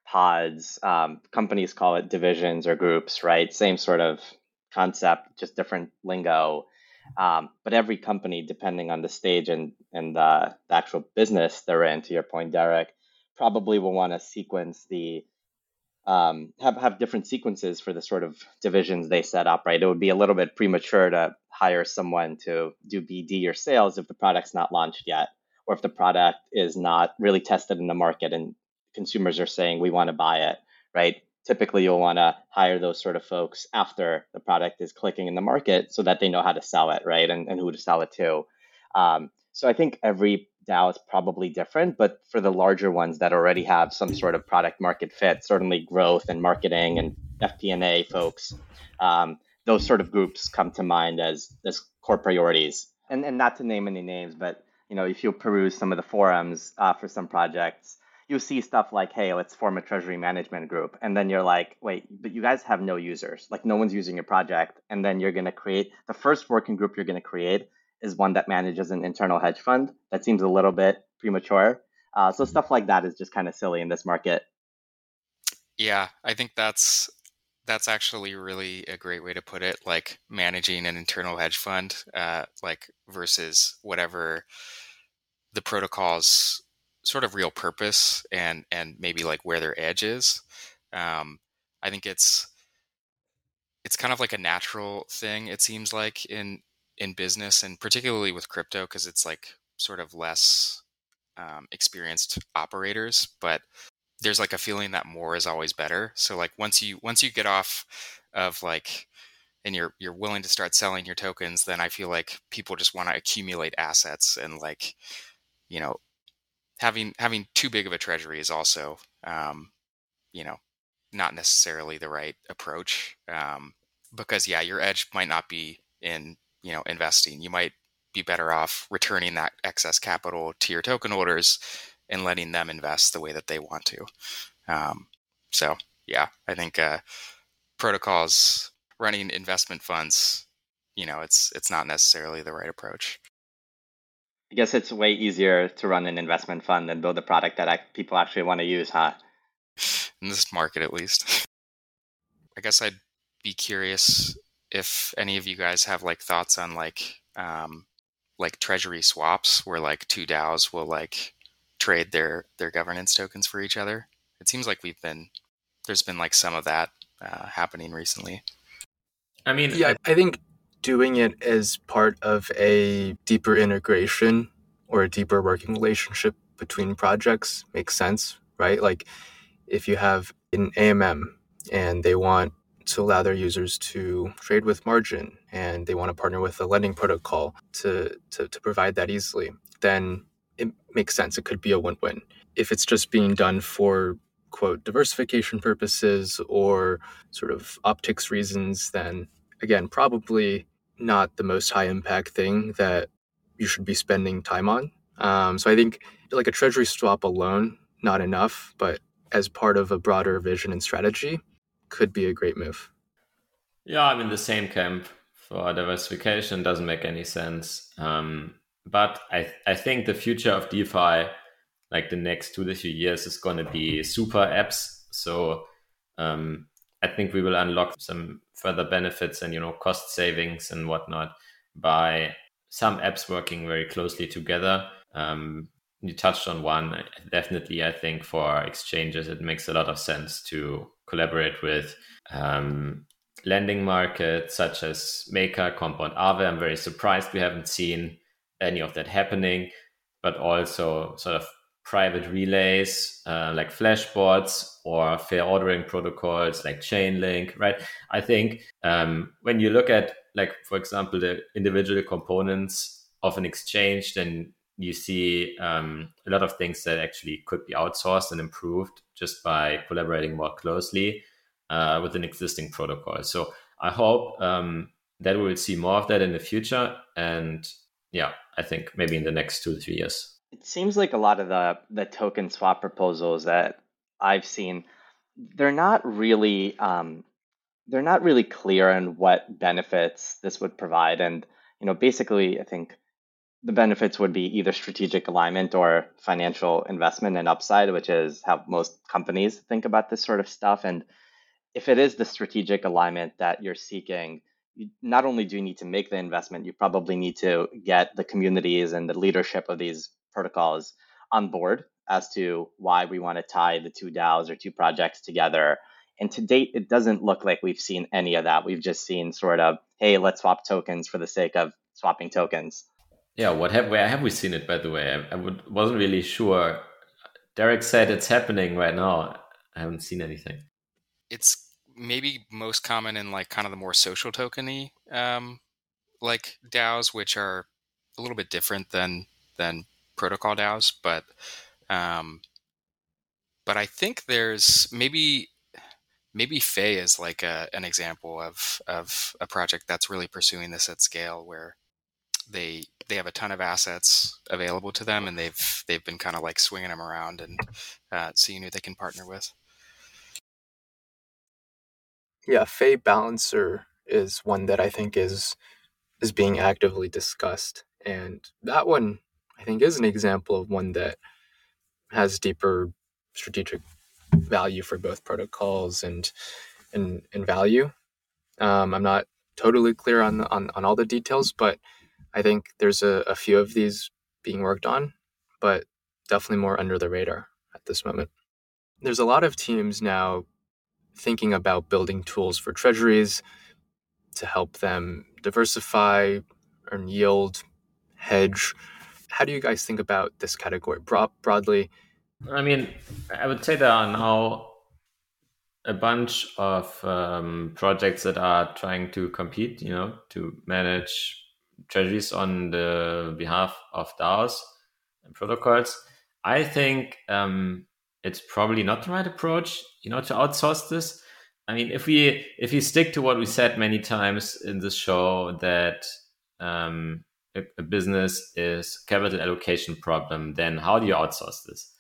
pods. Um, companies call it divisions or groups, right? Same sort of concept, just different lingo. Um, but every company, depending on the stage and and the, the actual business they're in, to your point, Derek, probably will want to sequence the um, have have different sequences for the sort of divisions they set up. Right, it would be a little bit premature to hire someone to do BD or sales if the product's not launched yet, or if the product is not really tested in the market and consumers are saying we want to buy it, right? Typically, you'll want to hire those sort of folks after the product is clicking in the market so that they know how to sell it, right? And, and who to sell it to. Um, so I think every DAO is probably different, but for the larger ones that already have some sort of product market fit, certainly growth and marketing and FP&A folks, um, those sort of groups come to mind as as core priorities. And and not to name any names, but you know, if you peruse some of the forums uh, for some projects, you see stuff like, "Hey, let's form a treasury management group," and then you're like, "Wait, but you guys have no users. Like, no one's using your project." And then you're going to create the first working group you're going to create is one that manages an internal hedge fund. That seems a little bit premature. Uh, so stuff like that is just kind of silly in this market. Yeah, I think that's that's actually really a great way to put it. Like managing an internal hedge fund, uh, like versus whatever the protocol's sort of real purpose and and maybe like where their edge is. Um, I think it's it's kind of like a natural thing. It seems like in in business and particularly with crypto because it's like sort of less um, experienced operators, but there's like a feeling that more is always better. So like once you once you get off of like and you're you're willing to start selling your tokens, then I feel like people just want to accumulate assets and like you know having having too big of a treasury is also um, you know not necessarily the right approach um, because yeah your edge might not be in you know investing you might be better off returning that excess capital to your token holders and letting them invest the way that they want to. Um, so yeah, I think uh, protocols running investment funds, you know, it's it's not necessarily the right approach. I guess it's way easier to run an investment fund than build a product that people actually want to use, huh? In this market, at least. I guess I'd be curious if any of you guys have like thoughts on like um, like treasury swaps, where like two DAOs will like trade their their governance tokens for each other. It seems like we've been there's been like some of that uh, happening recently. I mean, yeah, I, I think doing it as part of a deeper integration or a deeper working relationship between projects makes sense, right? Like if you have an AMM and they want to allow their users to trade with margin and they want to partner with a lending protocol to, to, to provide that easily, then it makes sense. It could be a win win. If it's just being done for quote diversification purposes or sort of optics reasons, then again, probably not the most high impact thing that you should be spending time on. Um, so I think like a treasury swap alone, not enough, but as part of a broader vision and strategy, could be a great move. Yeah, I'm in the same camp for diversification. Doesn't make any sense. Um, but I I think the future of DeFi, like the next two to three years, is going to be super apps. So um, I think we will unlock some further benefits and you know cost savings and whatnot by some apps working very closely together. Um, you touched on one. Definitely, I think for exchanges, it makes a lot of sense to collaborate with um, lending markets such as Maker, Compound Aave. I'm very surprised we haven't seen any of that happening, but also sort of private relays uh, like flashbots or fair ordering protocols like chainlink right? I think um, when you look at like for example the individual components of an exchange then you see um, a lot of things that actually could be outsourced and improved just by collaborating more closely uh, with an existing protocol. So i hope um, that we'll see more of that in the future and yeah, I think maybe in the next two to three years. It seems like a lot of the the token swap proposals that I've seen, they're not really um, they're not really clear on what benefits this would provide, and you know, basically, I think the benefits would be either strategic alignment or financial investment and upside, which is how most companies think about this sort of stuff. And if it is the strategic alignment that you're seeking, you not only do you need to make the investment, you probably need to get the communities and the leadership of these protocols on board as to why we want to tie the two DAOs or two projects together. And to date, it doesn't look like we've seen any of that. We've just seen sort of, hey, let's swap tokens for the sake of swapping tokens. Yeah, what have where have we seen it? By the way, I, I would, wasn't really sure. Derek said it's happening right now. I haven't seen anything. It's maybe most common in like kind of the more social tokeny um, like DAOs, which are a little bit different than than protocol DAOs, but um, but I think there's maybe maybe Fei is like a, an example of of a project that's really pursuing this at scale, where they they have a ton of assets available to them, and they've they've been kind of like swinging them around and uh, seeing who they can partner with. Yeah, Fei Balancer is one that I think is is being actively discussed, and that one I think is an example of one that has deeper strategic value for both protocols and and, and value. Um, I'm not totally clear on, on on all the details, but I think there's a, a few of these being worked on, but definitely more under the radar at this moment. There's a lot of teams now thinking about building tools for treasuries to help them diversify, earn yield, hedge. How do you guys think about this category bro- broadly? I mean, I would say there are now a bunch of um, projects that are trying to compete, you know, to manage treasuries on the behalf of DAOs and protocols. I think um, it's probably not the right approach, you know, to outsource this. I mean, if we if we stick to what we said many times in this show that um, a, a, business is capital allocation problem, then how do you outsource this?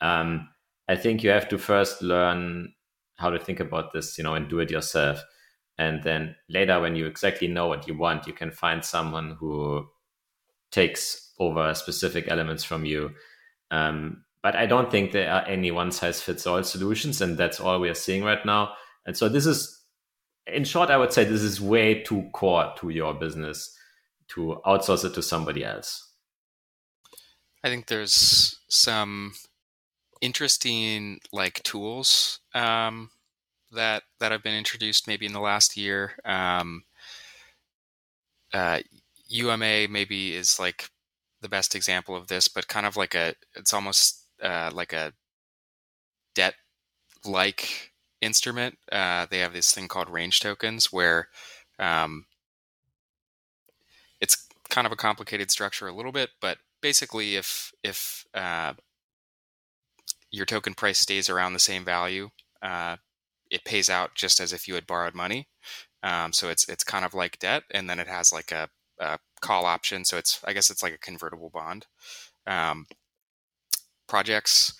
Um, I think you have to first learn how to think about this, you know, and do it yourself. And then later, when you exactly know what you want, you can find someone who takes over specific elements from you. Um, but I don't think there are any one size fits all solutions, and that's all we are seeing right now. And so this is, in short, I would say this is way too core to your business to outsource it to somebody else. I think there's some interesting like tools um, that that have been introduced maybe in the last year. Um, uh, UMA maybe is like the best example of this, but kind of like a it's almost uh, like a debt like instrument. Uh, they have this thing called range tokens where um, it's kind of a complicated structure a little bit, but basically if if uh, your token price stays around the same value, uh, it pays out just as if you had borrowed money. Um, so it's it's kind of like debt, and then it has like a, a, call option. So it's I guess it's like a convertible bond. Um, projects,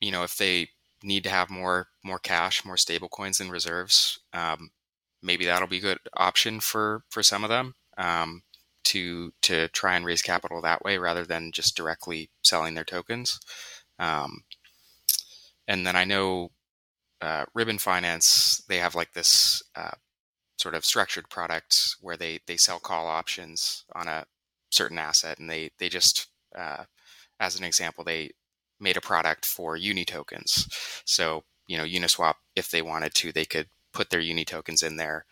you know, if they need to have more more cash, more stable coins and reserves, um, maybe that'll be a good option for for some of them um, to to try and raise capital that way rather than just directly selling their tokens. Um, and then I know uh, Ribbon Finance, they have like this uh, sort of structured product where they they sell call options on a certain asset, and they they just uh, as an example, they made a product for uni tokens. So you know, Uniswap, if they wanted to, they could put their uni tokens in there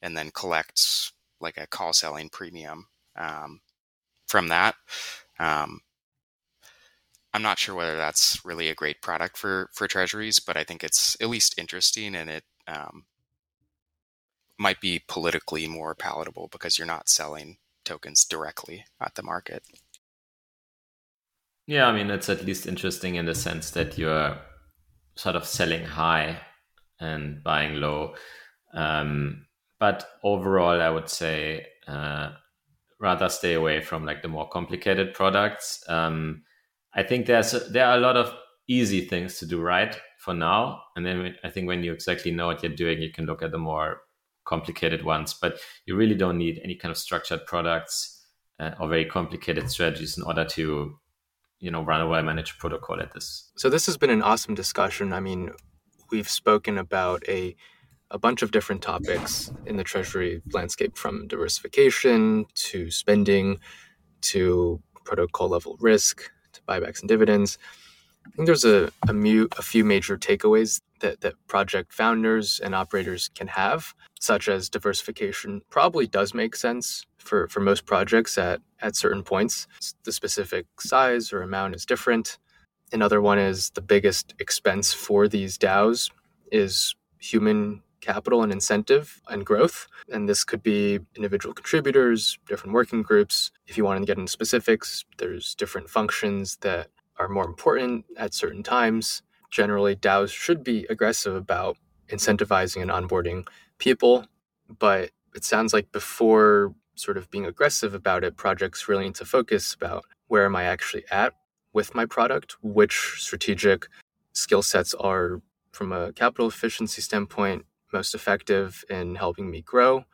and then collect like a call selling premium um, from that. Um, I'm not sure whether that's really a great product for for treasuries, but I think it's at least interesting and it um, might be politically more palatable because you're not selling tokens directly at the market. Yeah, I mean it's at least interesting in the sense that you're sort of selling high and buying low. Um, but overall, I would say uh, rather stay away from like the more complicated products. Um, I think there's there are a lot of easy things to do right for now, and then I think when you exactly know what you're doing, you can look at the more complicated ones. But you really don't need any kind of structured products uh, or very complicated strategies in order to you know run a well managed protocol at this. So this has been an awesome discussion. I mean, we've spoken about a a bunch of different topics in the treasury landscape from diversification to spending to protocol level risk to buybacks and dividends. I think there's a, a, mu- a few major takeaways that, that project founders and operators can have, such as diversification probably does make sense for, for most projects at, at certain points. The specific size or amount is different. Another one is the biggest expense for these DAOs is human capital and incentive and growth. And this could be individual contributors, different working groups. If you want to get into specifics, there's different functions that are more important at certain times. Generally, DAOs should be aggressive about incentivizing and onboarding people, but it sounds like before sort of being aggressive about it, projects really need to focus about where am I actually at with my product, which strategic skill sets are from a capital efficiency standpoint most effective in helping me grow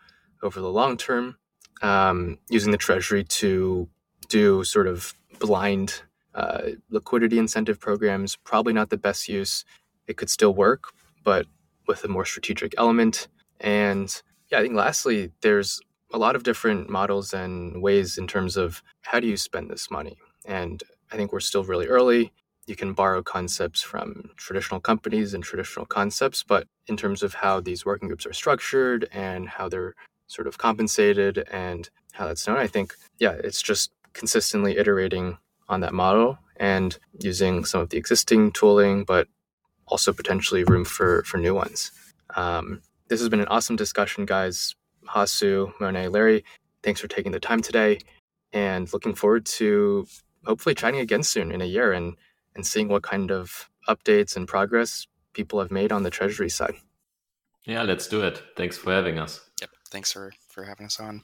over the long term. Um, using the treasury to do sort of blind uh, liquidity incentive programs, probably not the best use. it could still work, but with a more strategic element. And yeah, I think lastly, there's a lot of different models and ways in terms of how do you spend this money. And I think we're still really early. You can borrow concepts from traditional companies and traditional concepts, but in terms of how these working groups are structured and how they're sort of compensated and how that's done, I think, yeah, it's just consistently iterating on that model and using some of the existing tooling, but also potentially room for for new ones. Um, this has been an awesome discussion, guys. Hasu, Monet, Larry, thanks for taking the time today, and looking forward to hopefully chatting again soon in a year and and seeing what kind of updates and progress people have made on the treasury side. Yeah, let's do it. Thanks for having us. Yep. Thanks for for having us on.